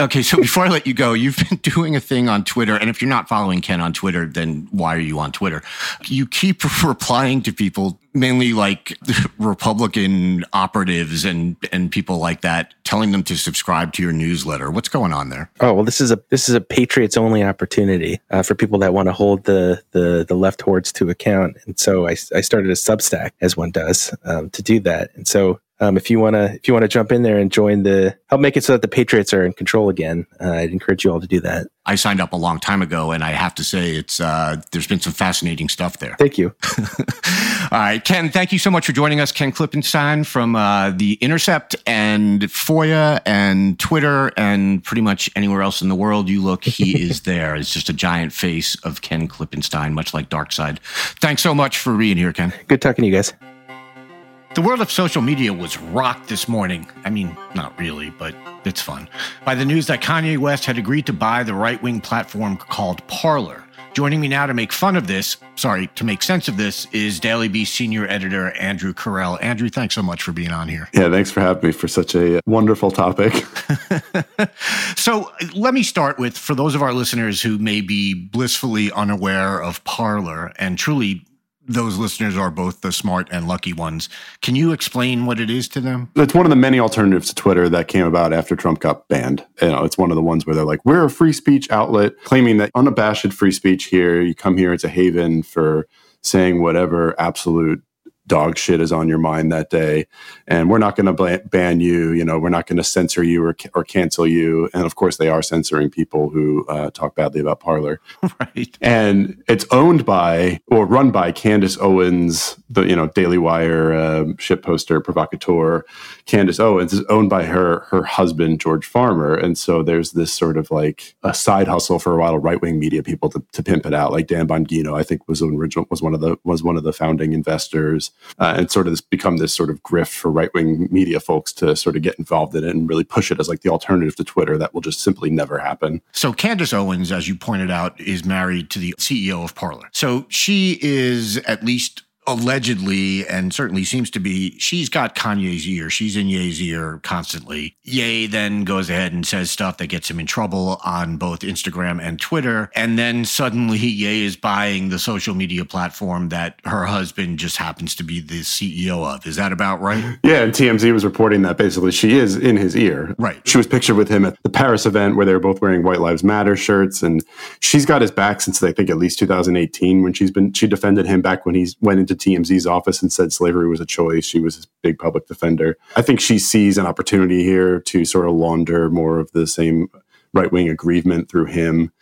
Okay, so before I let you go, you've been doing a thing on Twitter, and if you're not following Ken on Twitter, then why are you on Twitter? You keep replying to people, mainly like Republican operatives and and people like that, telling them to subscribe to your newsletter. What's going on there? Oh well, this is a this is a Patriots only opportunity uh, for people that want to hold the the the left hordes to account, and so I I started a Substack as one does um, to do that, and so um, if you want to if you want to jump in there and join the help make it so that the patriots are in control again uh, i'd encourage you all to do that i signed up a long time ago and i have to say it's uh, there's been some fascinating stuff there. Thank you. All right ken thank you so much for joining us. Ken klippenstein from uh, the intercept and foia and twitter and pretty much anywhere else in the world. You look he is there. It's just a giant face of ken klippenstein much like darkseid thanks so much for being here ken. Good talking to you guys the world of social media was rocked this morning. I mean, not really, but it's fun. By the news that Kanye West had agreed to buy the right wing platform called Parler. Joining me now to make fun of this, sorry, to make sense of this, is Daily Beast senior editor Andrew Kirell. Andrew, thanks so much for being on here. Yeah, thanks for having me for such a uh, wonderful topic. so let me start with for those of our listeners who may be blissfully unaware of Parler and truly those listeners are both the smart and lucky ones. Can you explain what it is to them? It's one of the many alternatives to Twitter that came about after Trump got banned. You know, it's one of the ones where they're like, we're a free speech outlet, claiming that unabashed free speech here. You come here, it's a haven for saying whatever absolute dog shit is on your mind that day. And we're not going to ban you you know we're not going to censor you or, or cancel you. And of course they are censoring people who uh, talk badly about parler. Right. And it's owned by or run by candace owens the you know daily wire uh, ship poster provocateur. Candace owens is owned by her her husband george farmer. And so there's this sort of like a side hustle for a while right-wing media people to, to pimp it out. Like dan bongino i think was original was one of the was one of the founding investors uh, and sort of this become this sort of grift for right wing media folks to sort of get involved in it and really push it as like the alternative to Twitter that will just simply never happen. So Candace Owens, as you pointed out, is married to the CEO of Parler. So she is at least allegedly and certainly seems to be she's got Kanye's ear. She's in Ye's ear constantly. Ye then goes ahead and says stuff that gets him in trouble on both Instagram and Twitter. And then suddenly Ye is buying the social media platform that her husband just happens to be the CEO of. Is that about right? Yeah, and TMZ was reporting that basically she is in his ear. Right. She was pictured with him at the Paris event where they were both wearing White Lives Matter shirts and she's got his back since I think at least 2018 when she's been she defended him back when he went into TMZ's office and said slavery was a choice. She was a big public defender. I think she sees an opportunity here to sort of launder more of the same right wing aggrievement through him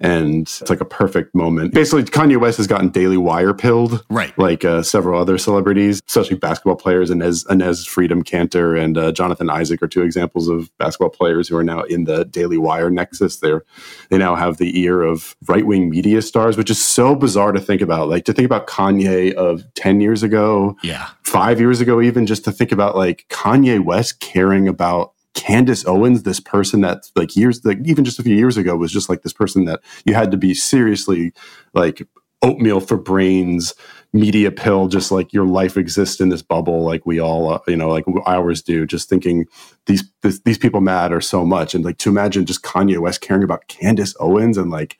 and it's like a perfect moment. Basically, Kanye West has gotten Daily Wire pilled, right? Like uh, several other celebrities, especially basketball players. Enes, Enes Freedom Kanter and uh, Jonathan Isaac are two examples of basketball players who are now in the Daily Wire nexus. They're they now have the ear of right wing media stars, which is so bizarre to think about. Like to think about Kanye of ten years ago, yeah, five years ago, even just to think about like Kanye West caring about Candace Owens, this person that like years, like even just a few years ago was just like this person that you had to be seriously like oatmeal for brains, media pill, just like your life exists in this bubble, like we all, uh, you know, like ours do. Just thinking these this, these people matter so much, and like to imagine just Kanye West caring about Candace Owens and like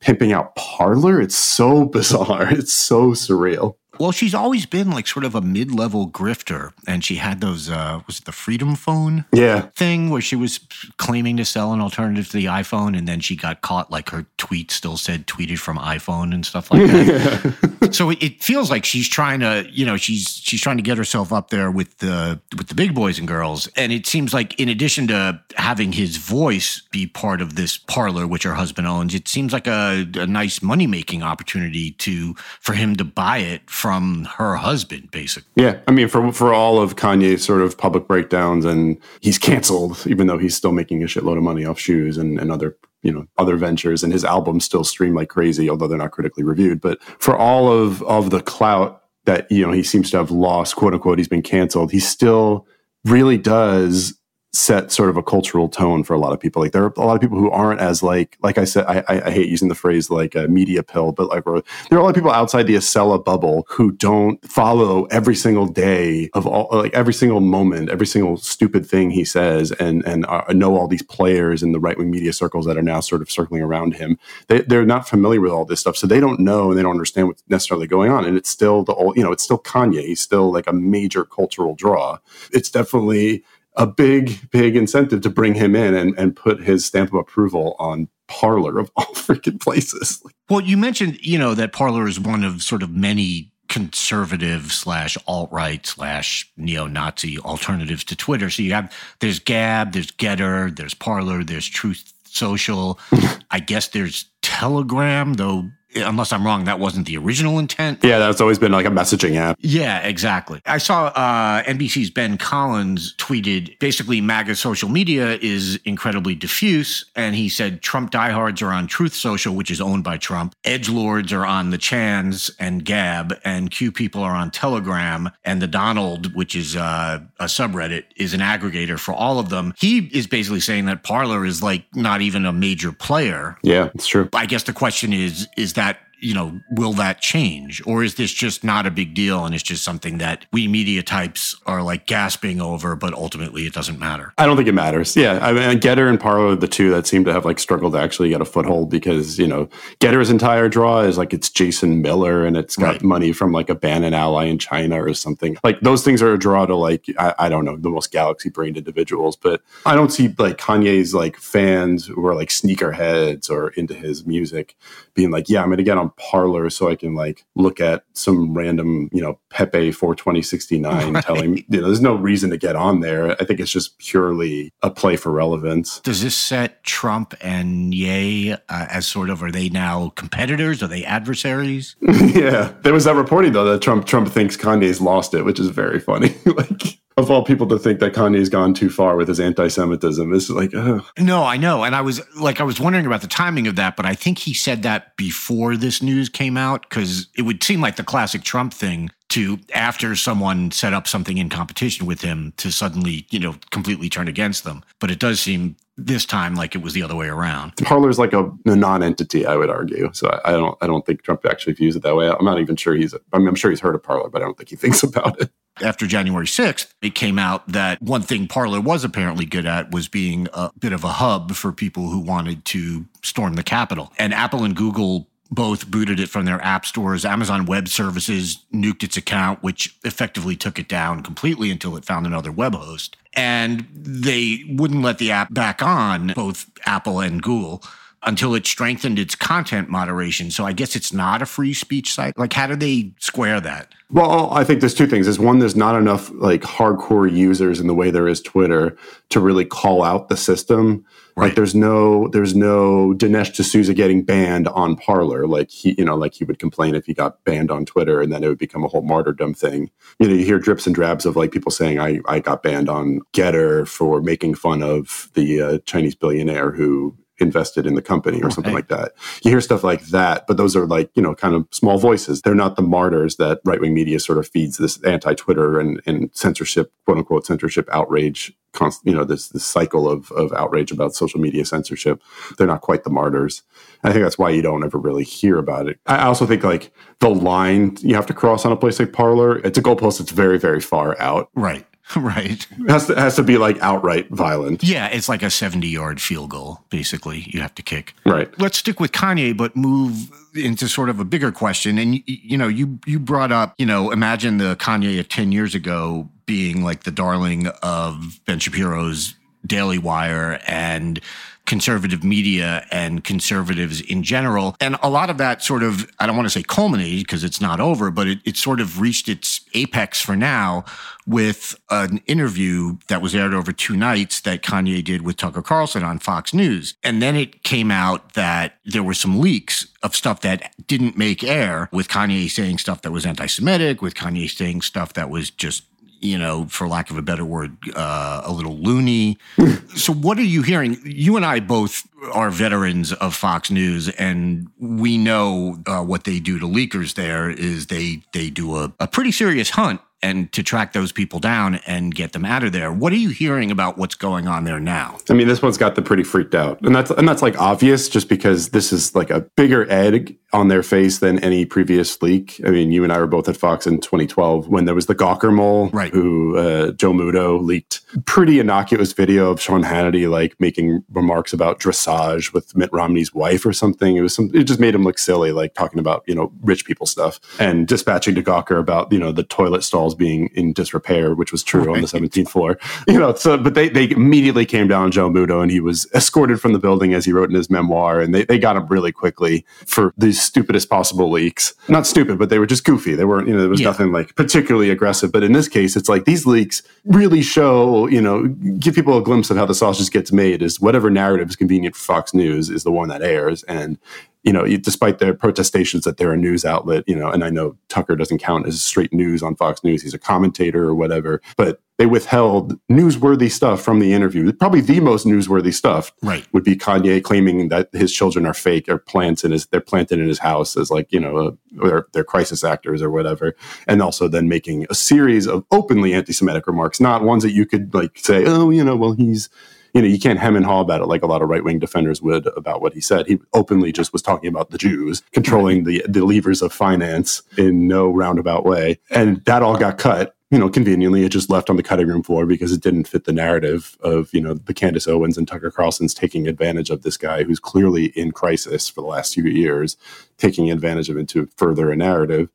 pimping out Parler, it's so bizarre, it's so surreal. Well, she's always been like sort of a mid-level grifter, and she had those uh, was it the Freedom Phone yeah thing where she was claiming to sell an alternative to the iPhone, and then she got caught like her tweet still said tweeted from iPhone and stuff like that. so it, it, feels like she's trying to you know she's she's trying to get herself up there with the with the big boys and girls, and it seems like in addition to having his voice be part of this parler which her husband owns, it seems like a, a nice money making opportunity to for him to buy it from her husband, basically. Yeah, I mean, for for all of Kanye's sort of public breakdowns, and he's canceled, even though he's still making a shitload of money off shoes and, and other you know other ventures, and his albums still stream like crazy, although they're not critically reviewed. But for all of of the clout that you know he seems to have lost, quote unquote, he's been canceled. He still really does set sort of a cultural tone for a lot of people. Like there are a lot of people who aren't as like, like I said, I, I hate using the phrase like a media pill, but like there are a lot of people outside the Acela bubble who don't follow every single day of all, like every single moment, every single stupid thing he says, and and uh, know all these players in the right wing media circles that are now sort of circling around him. They, they're not familiar with all this stuff, so they don't know and they don't understand what's necessarily going on. And it's still the old, you know, it's still Kanye. He's still like a major cultural draw. It's definitely a big, big incentive to bring him in and, and put his stamp of approval on Parler of all freaking places. Well, you mentioned, you know, that Parler is one of sort of many conservative slash alt right slash neo Nazi alternatives to Twitter. So you have there's Gab, there's Gettr, there's Parler, there's Truth Social. I guess there's Telegram, though unless I'm wrong, that wasn't the original intent. Yeah, that's always been like a messaging app. Yeah, exactly. I saw uh, NBC's Ben Collins tweeted basically MAGA social media is incredibly diffuse. And he said Trump diehards are on Truth Social, which is owned by Trump. Edge lords are on the Chans and Gab, and Q people are on Telegram. And the Donald, which is uh, a subreddit, is an aggregator for all of them. He is basically saying that Parler is like not even a major player. Yeah, it's true. I guess the question is, is that you know, will that change? Or is this just not a big deal and it's just something that we media types are like gasping over, but ultimately it doesn't matter? I don't think it matters. Yeah. I mean, Gettr and Parler are the two that seem to have like struggled to actually get a foothold because, you know, Gettr's entire draw is like it's Jason Miller and it's got right. money from like a Bannon ally in China or something. Like those things are a draw to like, I, I don't know, the most galaxy brained individuals. But I don't see like Kanye's like fans who are like sneakerheads or into his music being like, yeah, I'm going to get on Parler so I can like look at some random, you know, Pepe 42069 right. telling, you know, there's no reason to get on there. I think it's just purely a play for relevance. Does this set Trump and Ye uh, as sort of, are they now competitors? Are they adversaries? yeah. There was that reporting though that Trump, Trump thinks Kanye's lost it, which is very funny. like, of all people to think that Kanye's gone too far with his anti-Semitism. is like, ugh. no, I know, and I was like, I was wondering about the timing of that, but I think he said that before this news came out because it would seem like the classic Trump thing to after someone set up something in competition with him to suddenly, you know, completely turn against them. But it does seem this time like it was the other way around. Parler's like a, a non-entity, I would argue. So I, I, don't I don't think Trump actually views it that way. I'm not even sure he's I mean, I'm sure he's heard of Parler, but I don't think he thinks about it. After January 6th, it came out that one thing Parler was apparently good at was being a bit of a hub for people who wanted to storm the Capitol. And Apple and Google both booted it from their app stores. Amazon Web Services nuked its account, which effectively took it down completely until it found another web host. And they wouldn't let the app back on, both Apple and Google, until it strengthened its content moderation. So I guess it's not a free speech site. Like, how do they square that? Well, I think there's two things. Is one, there's not enough like hardcore users in the way there is Twitter to really call out the system. Right. Like there's no there's no Dinesh D'Souza getting banned on Parler. Like he, you know, like he would complain if he got banned on Twitter and then it would become a whole martyrdom thing. You know, you hear drips and drabs of like people saying I I got banned on Gettr for making fun of the uh, Chinese billionaire who invested in the company or something like that. You hear stuff like that, but those are like, you know, kind of small voices. They're not the martyrs that right wing media sort of feeds this anti Twitter and, and censorship, quote unquote, censorship outrage, you know, this, this cycle of, of outrage about social media censorship. They're not quite the martyrs. I think that's why you don't ever really hear about it. I also think like the line you have to cross on a place like Parler, it's a goalpost that's very, very far out. Right. Right. It has to, has to be like outright violent. Yeah, it's like a 70 yard field goal, basically, you have to kick. Right. Let's stick with Kanye, but move into sort of a bigger question. And, you know, you, you brought up, you know, imagine the Kanye of 10 years ago being like the darling of Ben Shapiro's Daily Wire and conservative media and conservatives in general. And a lot of that sort of, I don't want to say culminated because it's not over, but it, it sort of reached its apex for now with an interview that was aired over two nights that Kanye did with Tucker Carlson on Fox News. And then it came out that there were some leaks of stuff that didn't make air with Kanye saying stuff that was anti Semitic, with Kanye saying stuff that was just you know, for lack of a better word, uh, a little loony. so, what are you hearing? You and I both are veterans of Fox News, and we know uh, what they do to leakers. There is they they do a, a pretty serious hunt and to track those people down and get them out of there. What are you hearing about what's going on there now? I mean, this one's got them pretty freaked out, and that's and that's like obvious, just because this is like a bigger egg on their face than any previous leak. I mean, you and I were both at Fox in 2012 when there was the Gawker mole, right? Who uh, Joe Muto leaked pretty innocuous video of Sean Hannity like making remarks about dressage with Mitt Romney's wife or something. It was some. It just made him look silly, like talking about you know rich people stuff and dispatching to Gawker about you know the toilet stalls being in disrepair, which was true right. on the 17th floor. You know, so but they they immediately came down on Joe Muto and he was escorted from the building as he wrote in his memoir, and they they got him really quickly for these stupidest possible leaks. Not stupid, but they were just goofy. They weren't, you know, there was yeah. nothing like particularly aggressive. But in this case, it's like these leaks really show, you know, give people a glimpse of how the sausage gets made. Is whatever narrative is convenient for Fox News is the one that airs, and you know, despite their protestations that they're a news outlet, you know, and I know Tucker doesn't count as straight news on Fox News, he's a commentator or whatever, but they withheld newsworthy stuff from the interview. Probably the most newsworthy stuff right. would be Kanye claiming that his children are fake or plants in his they're planted in his house as like, you know, a, they're, they're crisis actors or whatever. And also then making a series of openly anti-Semitic remarks, not ones that you could like say, oh, you know, well, he's you know, you can't hem and haw about it like a lot of right wing defenders would about what he said. He openly just was talking about the Jews controlling the, the levers of finance in no roundabout way. And that all got cut you know, conveniently, it just left on the cutting room floor because it didn't fit the narrative of, you know, the Candace Owens and Tucker Carlson's taking advantage of this guy who's clearly in crisis for the last few years, taking advantage of it to further a narrative.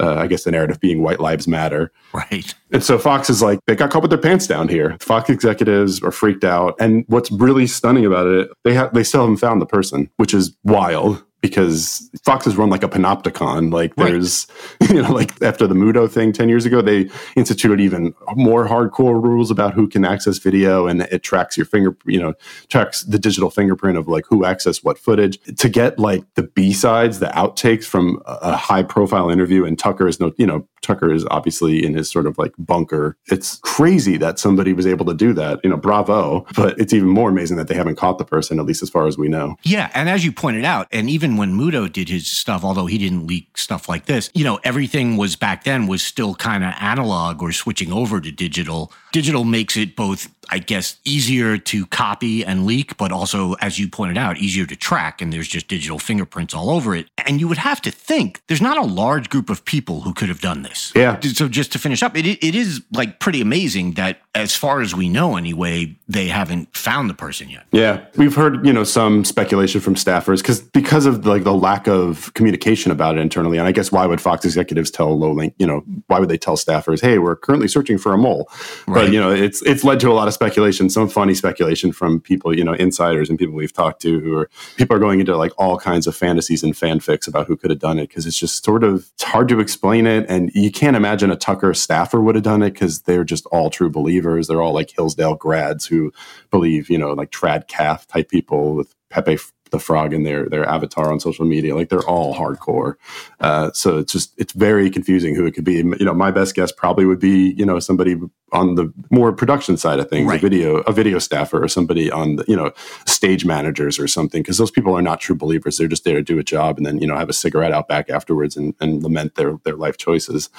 Uh, I guess the narrative being white lives matter. Right. And so Fox is like, they got caught with their pants down here. Fox executives are freaked out. And what's really stunning about it, they have they still haven't found the person, which is wild because Fox is run like a panopticon. Like there's, right. you know, like after the Muto thing 10 years ago, they instituted even more hardcore rules about who can access video and it tracks your finger, you know, tracks the digital fingerprint of like who access what footage to get like the B sides, the outtakes from a high profile interview. And Tucker is no, you know, Tucker is obviously in his sort of like bunker. It's crazy that somebody was able to do that, you know, bravo. But it's even more amazing that they haven't caught the person, at least as far as we know. Yeah. And as you pointed out, and even even when Muto did his stuff, although he didn't leak stuff like this, you know, everything was back then was still kind of analog or switching over to digital. Digital makes it both I guess, easier to copy and leak, but also, as you pointed out, easier to track. And there's just digital fingerprints all over it. And you would have to think there's not a large group of people who could have done this. Yeah. So just to finish up, it, it is like pretty amazing that, as far as we know anyway, they haven't found the person yet. Yeah. We've heard, you know, some speculation from staffers because because of like the lack of communication about it internally. And I guess why would Fox executives tell low link, you know, why would they tell staffers, hey, we're currently searching for a mole? Right. But, you know, it's it's led to a lot of speculation, some funny speculation from people, you know, insiders and people we've talked to who are people are going into like all kinds of fantasies and fanfics about who could have done it because it's just sort of it's hard to explain it. And you can't imagine a Tucker staffer would have done it because they're just all true believers. They're all like Hillsdale grads who believe, you know, like trad calf type people with Pepe the frog in their their avatar on social media. Like they're all hardcore. Uh, so it's just it's very confusing who it could be. You know, my best guess probably would be you know somebody on the more production side of things, right. a video a video staffer or somebody on the you know stage managers or something, because those people are not true believers. They're just there to do a job and then you know have a cigarette out back afterwards and, and lament their their life choices.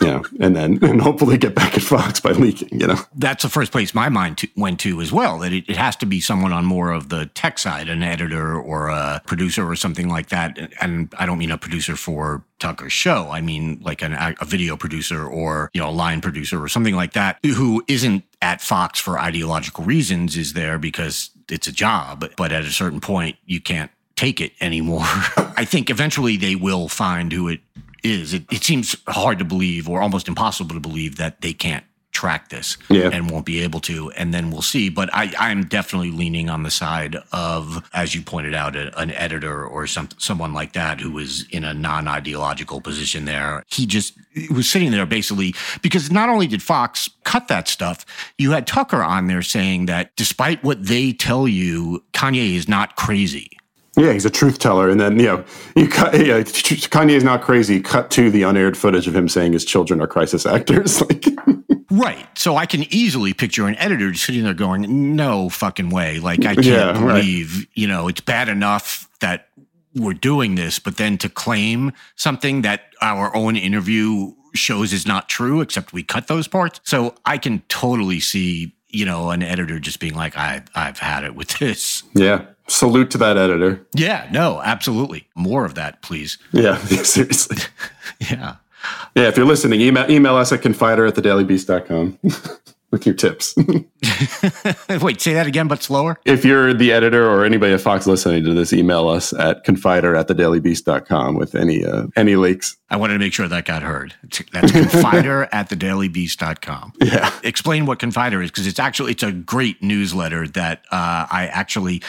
Know, and then and hopefully get back at Fox by leaking. You know, that's the first place my mind to, went to as well. That it, it, has to be someone on more of the tech side, an editor or a producer or something like that. And I don't mean a producer for Tucker's show. I mean like an, a video producer or you know a line producer or something like that who isn't at Fox for ideological reasons. Is there because it's a job, but at a certain point you can't take it anymore. I think eventually they will find who it is. It, it seems hard to believe or almost impossible to believe that they can't track this yeah. and won't be able to and then we'll see but I, i'm definitely leaning on the side of as you pointed out a, an editor or some, someone like that who was in a non-ideological position there he just was sitting there basically because not only did fox cut that stuff you had tucker on there saying that despite what they tell you kanye is not crazy yeah, he's a truth teller. And then, you know, you cut, yeah, Kanye is not crazy. Cut to the unaired footage of him saying his children are crisis actors. like, Right. So I can easily picture an editor just sitting there going, no fucking way. Like, I can't Yeah, right. believe, you know, it's bad enough that we're doing this, but then to claim something that our own interview shows is not true, except we cut those parts. So I can totally see, you know, an editor just being like, I, I've had it with this. Yeah. Salute to that editor. Yeah, no, absolutely. More of that, please. Yeah, seriously. Yeah. Yeah, if you're listening, email, email us at confider at thedailybeast.com with your tips. Wait, say that again, but slower. if you're the editor or anybody at Fox listening to this, email us at confider at thedailybeast.com with any uh, any leaks. I wanted to make sure that got heard. That's confider at thedailybeast.com. Yeah. Explain what Confider is because it's actually it's a great newsletter that uh, I actually,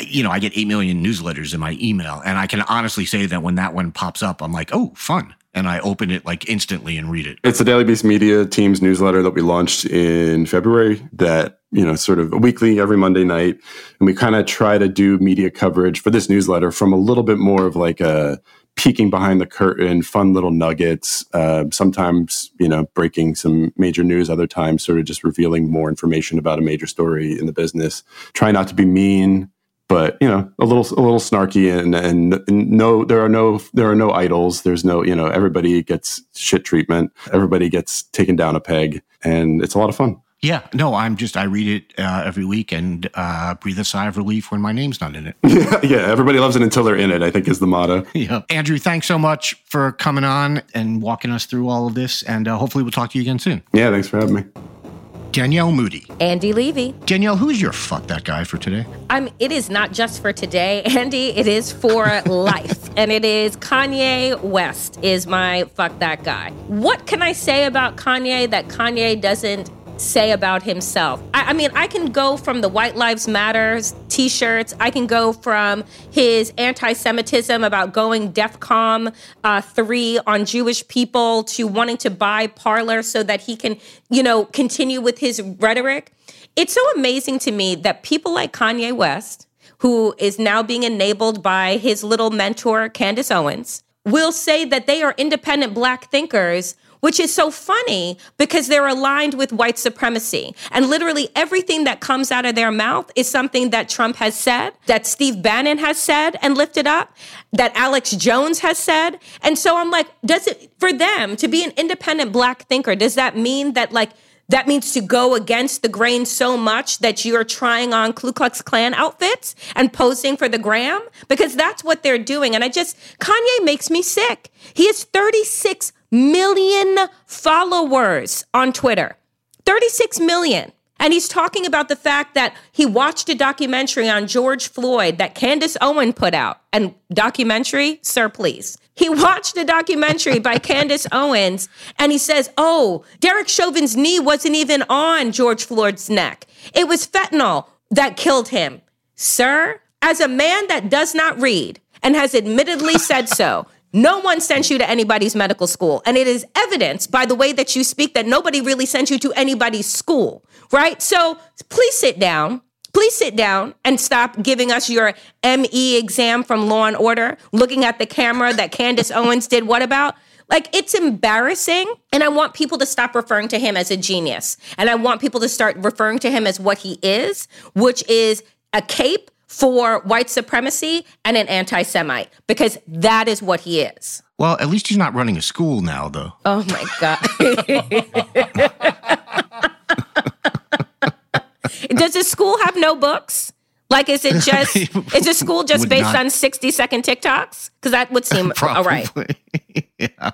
you know, I get eight million newsletters in my email, and I can honestly say that when that one pops up, I'm like, oh, fun, and I open it like instantly and read it. It's the Daily Beast Media Team's newsletter that we launched in February that, you know, sort of weekly every Monday night. And we kind of try to do media coverage for this newsletter from a little bit more of like a peeking behind the curtain, fun little nuggets, uh, sometimes, you know, breaking some major news, other times sort of just revealing more information about a major story in the business. Try not to be mean, but you know a little a little snarky and, and no there are no there are no idols. There's no you know everybody gets shit treatment. Everybody gets taken down a peg and it's a lot of fun. Yeah, no, I'm just I read it uh, every week and uh, breathe a sigh of relief when my name's not in it. yeah everybody loves it until they're in it i think is the motto. Yeah, Andrew, thanks so much for coming on and walking us through all of this, and uh, hopefully we'll talk to you again soon. yeah thanks for having me Danielle Moodie. Andy Levy. Danielle, who's your fuck that guy for today? I'm, it is not just for today, Andy. It is for life. And it is Kanye West is my fuck that guy. What can I say about Kanye that Kanye doesn't say about himself? I, I mean, I can go from the White Lives Matters t shirts, I can go from his anti Semitism about going DEFCON uh, 3 on Jewish people to wanting to buy Parler so that he can, you know, continue with his rhetoric. It's so amazing to me that people like Kanye West, who is now being enabled by his little mentor, Candace Owens, will say that they are independent black thinkers, which is so funny because they're aligned with white supremacy. And literally everything that comes out of their mouth is something that Trump has said, that Steve Bannon has said and lifted up, that Alex Jones has said. And so I'm like, does it, for them to be an independent black thinker, does that mean that like, that means to go against the grain so much that you're trying on Ku Klux Klan outfits and posing for the gram because that's what they're doing. And I just, Kanye makes me sick. He is 36 million followers on Twitter. 36 million. And he's talking about the fact that he watched a documentary on George Floyd that Candace Owen put out. And documentary, sir, please. He watched a documentary by Candace Owens and he says, Oh, Derek Chauvin's knee wasn't even on George Floyd's neck. It was fentanyl that killed him. Sir, as a man that does not read and has admittedly said so, no one sent you to anybody's medical school. And it is evidenced by the way that you speak that nobody really sent you to anybody's school, right? So please sit down. Please sit down and stop giving us your ME exam from Law and Order, looking at the camera that Candace Owens did. What about? Like, it's embarrassing. And I want people to stop referring to him as a genius. And I want people to start referring to him as what he is, which is a cape for white supremacy and an anti Semite, because that is what he is. Well, at least he's not running a school now, though. Oh my God. Does the school have no books? Like, is it just, is the school just based not- on 60 second TikToks? Because that would seem all right. Yeah.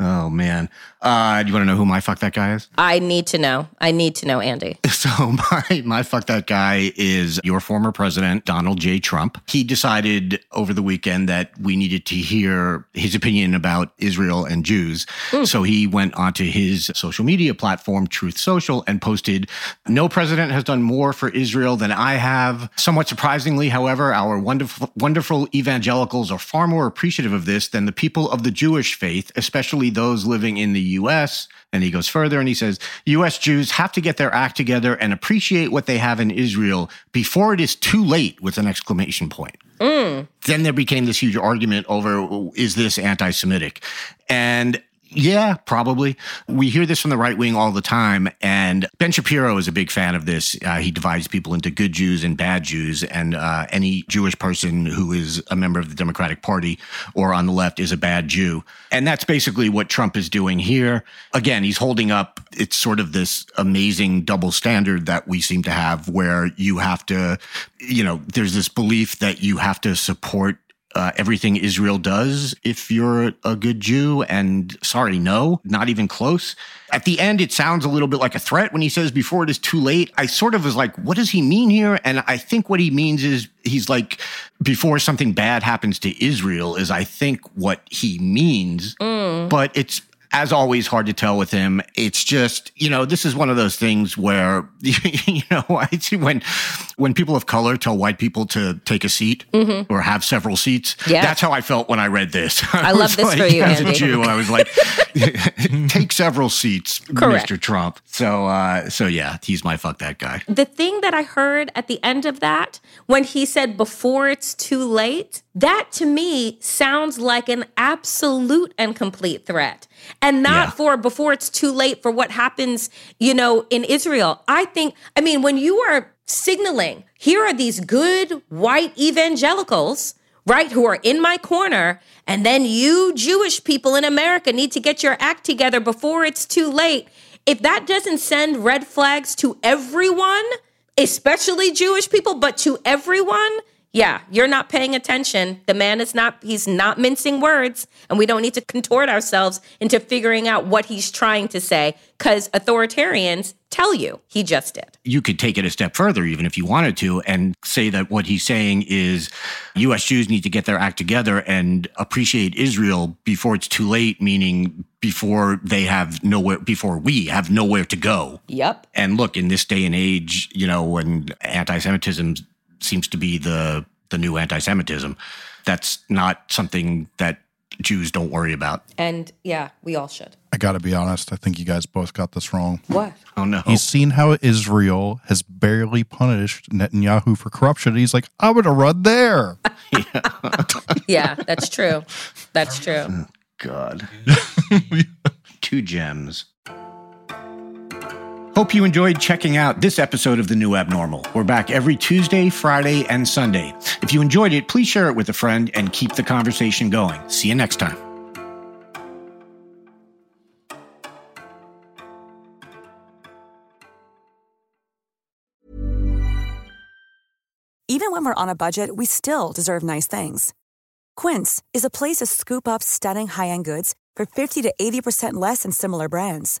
Oh man. Uh, do you want to know who my fuck that guy is? I need to know. I need to know, Andy. So my my fuck that guy is your former president Donald J. Trump. He decided over the weekend that we needed to hear his opinion about Israel and Jews. So he went onto his social media platform Truth Social and posted, "No president has done more for Israel than I have." Somewhat surprisingly, however, our wonderful wonderful evangelicals are far more appreciative of this than the people of the Jewish faith, especially those living in the US. And he goes further and he says, US Jews have to get their act together and appreciate what they have in Israel before it is too late, with an exclamation point. Mm. Then there became this huge argument over is this anti Semitic? And Yeah, probably. We hear this from the right wing all the time. And Ben Shapiro is a big fan of this. Uh, he divides people into good Jews and bad Jews. And uh, any Jewish person who is a member of the Democratic Party or on the left is a bad Jew. And that's basically what Trump is doing here. Again, he's holding up, it's sort of this amazing double standard that we seem to have where you have to, you know, there's this belief that you have to support uh, everything Israel does if you're a good Jew. And sorry, no, not even close. At the end, it sounds a little bit like a threat when he says before it is too late. I sort of was like, what does he mean here? And I think what he means is he's like, before something bad happens to Israel, is I think what he means. Mm. But it's as always, hard to tell with him. It's just, you know, this is one of those things where, you know, I see when when people of color tell white people to take a seat mm-hmm. or have several seats. Yeah. That's how I felt when I read this. I, I love this like, for you, as Andy. a Jew. I was like, take several seats, Correct. Mr. Trump. So, uh, so yeah, he's my fuck that guy. The thing that I heard at the end of that, when he said before it's too late, that to me sounds like an absolute and complete threat and not yeah. for before it's too late for what happens, you know, in Israel. I think, I mean, when you are signaling, here are these good white evangelicals, right, who are in my corner, and then you Jewish people in America need to get your act together before it's too late. If that doesn't send red flags to everyone, especially Jewish people, but to everyone, yeah, you're not paying attention. The man is not, he's not mincing words, and we don't need to contort ourselves into figuring out what he's trying to say because authoritarians tell you he just did. You could take it a step further, even if you wanted to, and say that what he's saying is US Jews need to get their act together and appreciate Israel before it's too late, meaning before they have nowhere, before we have nowhere to go. Yep. And look, in this day and age, you know, when anti Semitism seems to be the the new anti-Semitism. That's not something that Jews don't worry about. And yeah, we all should. I got to be honest. I think you guys both got this wrong. What? Oh no. He's seen how Israel has barely punished Netanyahu for corruption. He's like, I would have run there. yeah. yeah, that's true. That's oh, true. Oh, God. Two gems. Hope you enjoyed checking out this episode of The New Abnormal. We're back every Tuesday, Friday, and Sunday. If you enjoyed it, please share it with a friend and keep the conversation going. See you next time. Even when we're on a budget, we still deserve nice things. Quince is a place to scoop up stunning high end goods for 50 to 80% less than similar brands.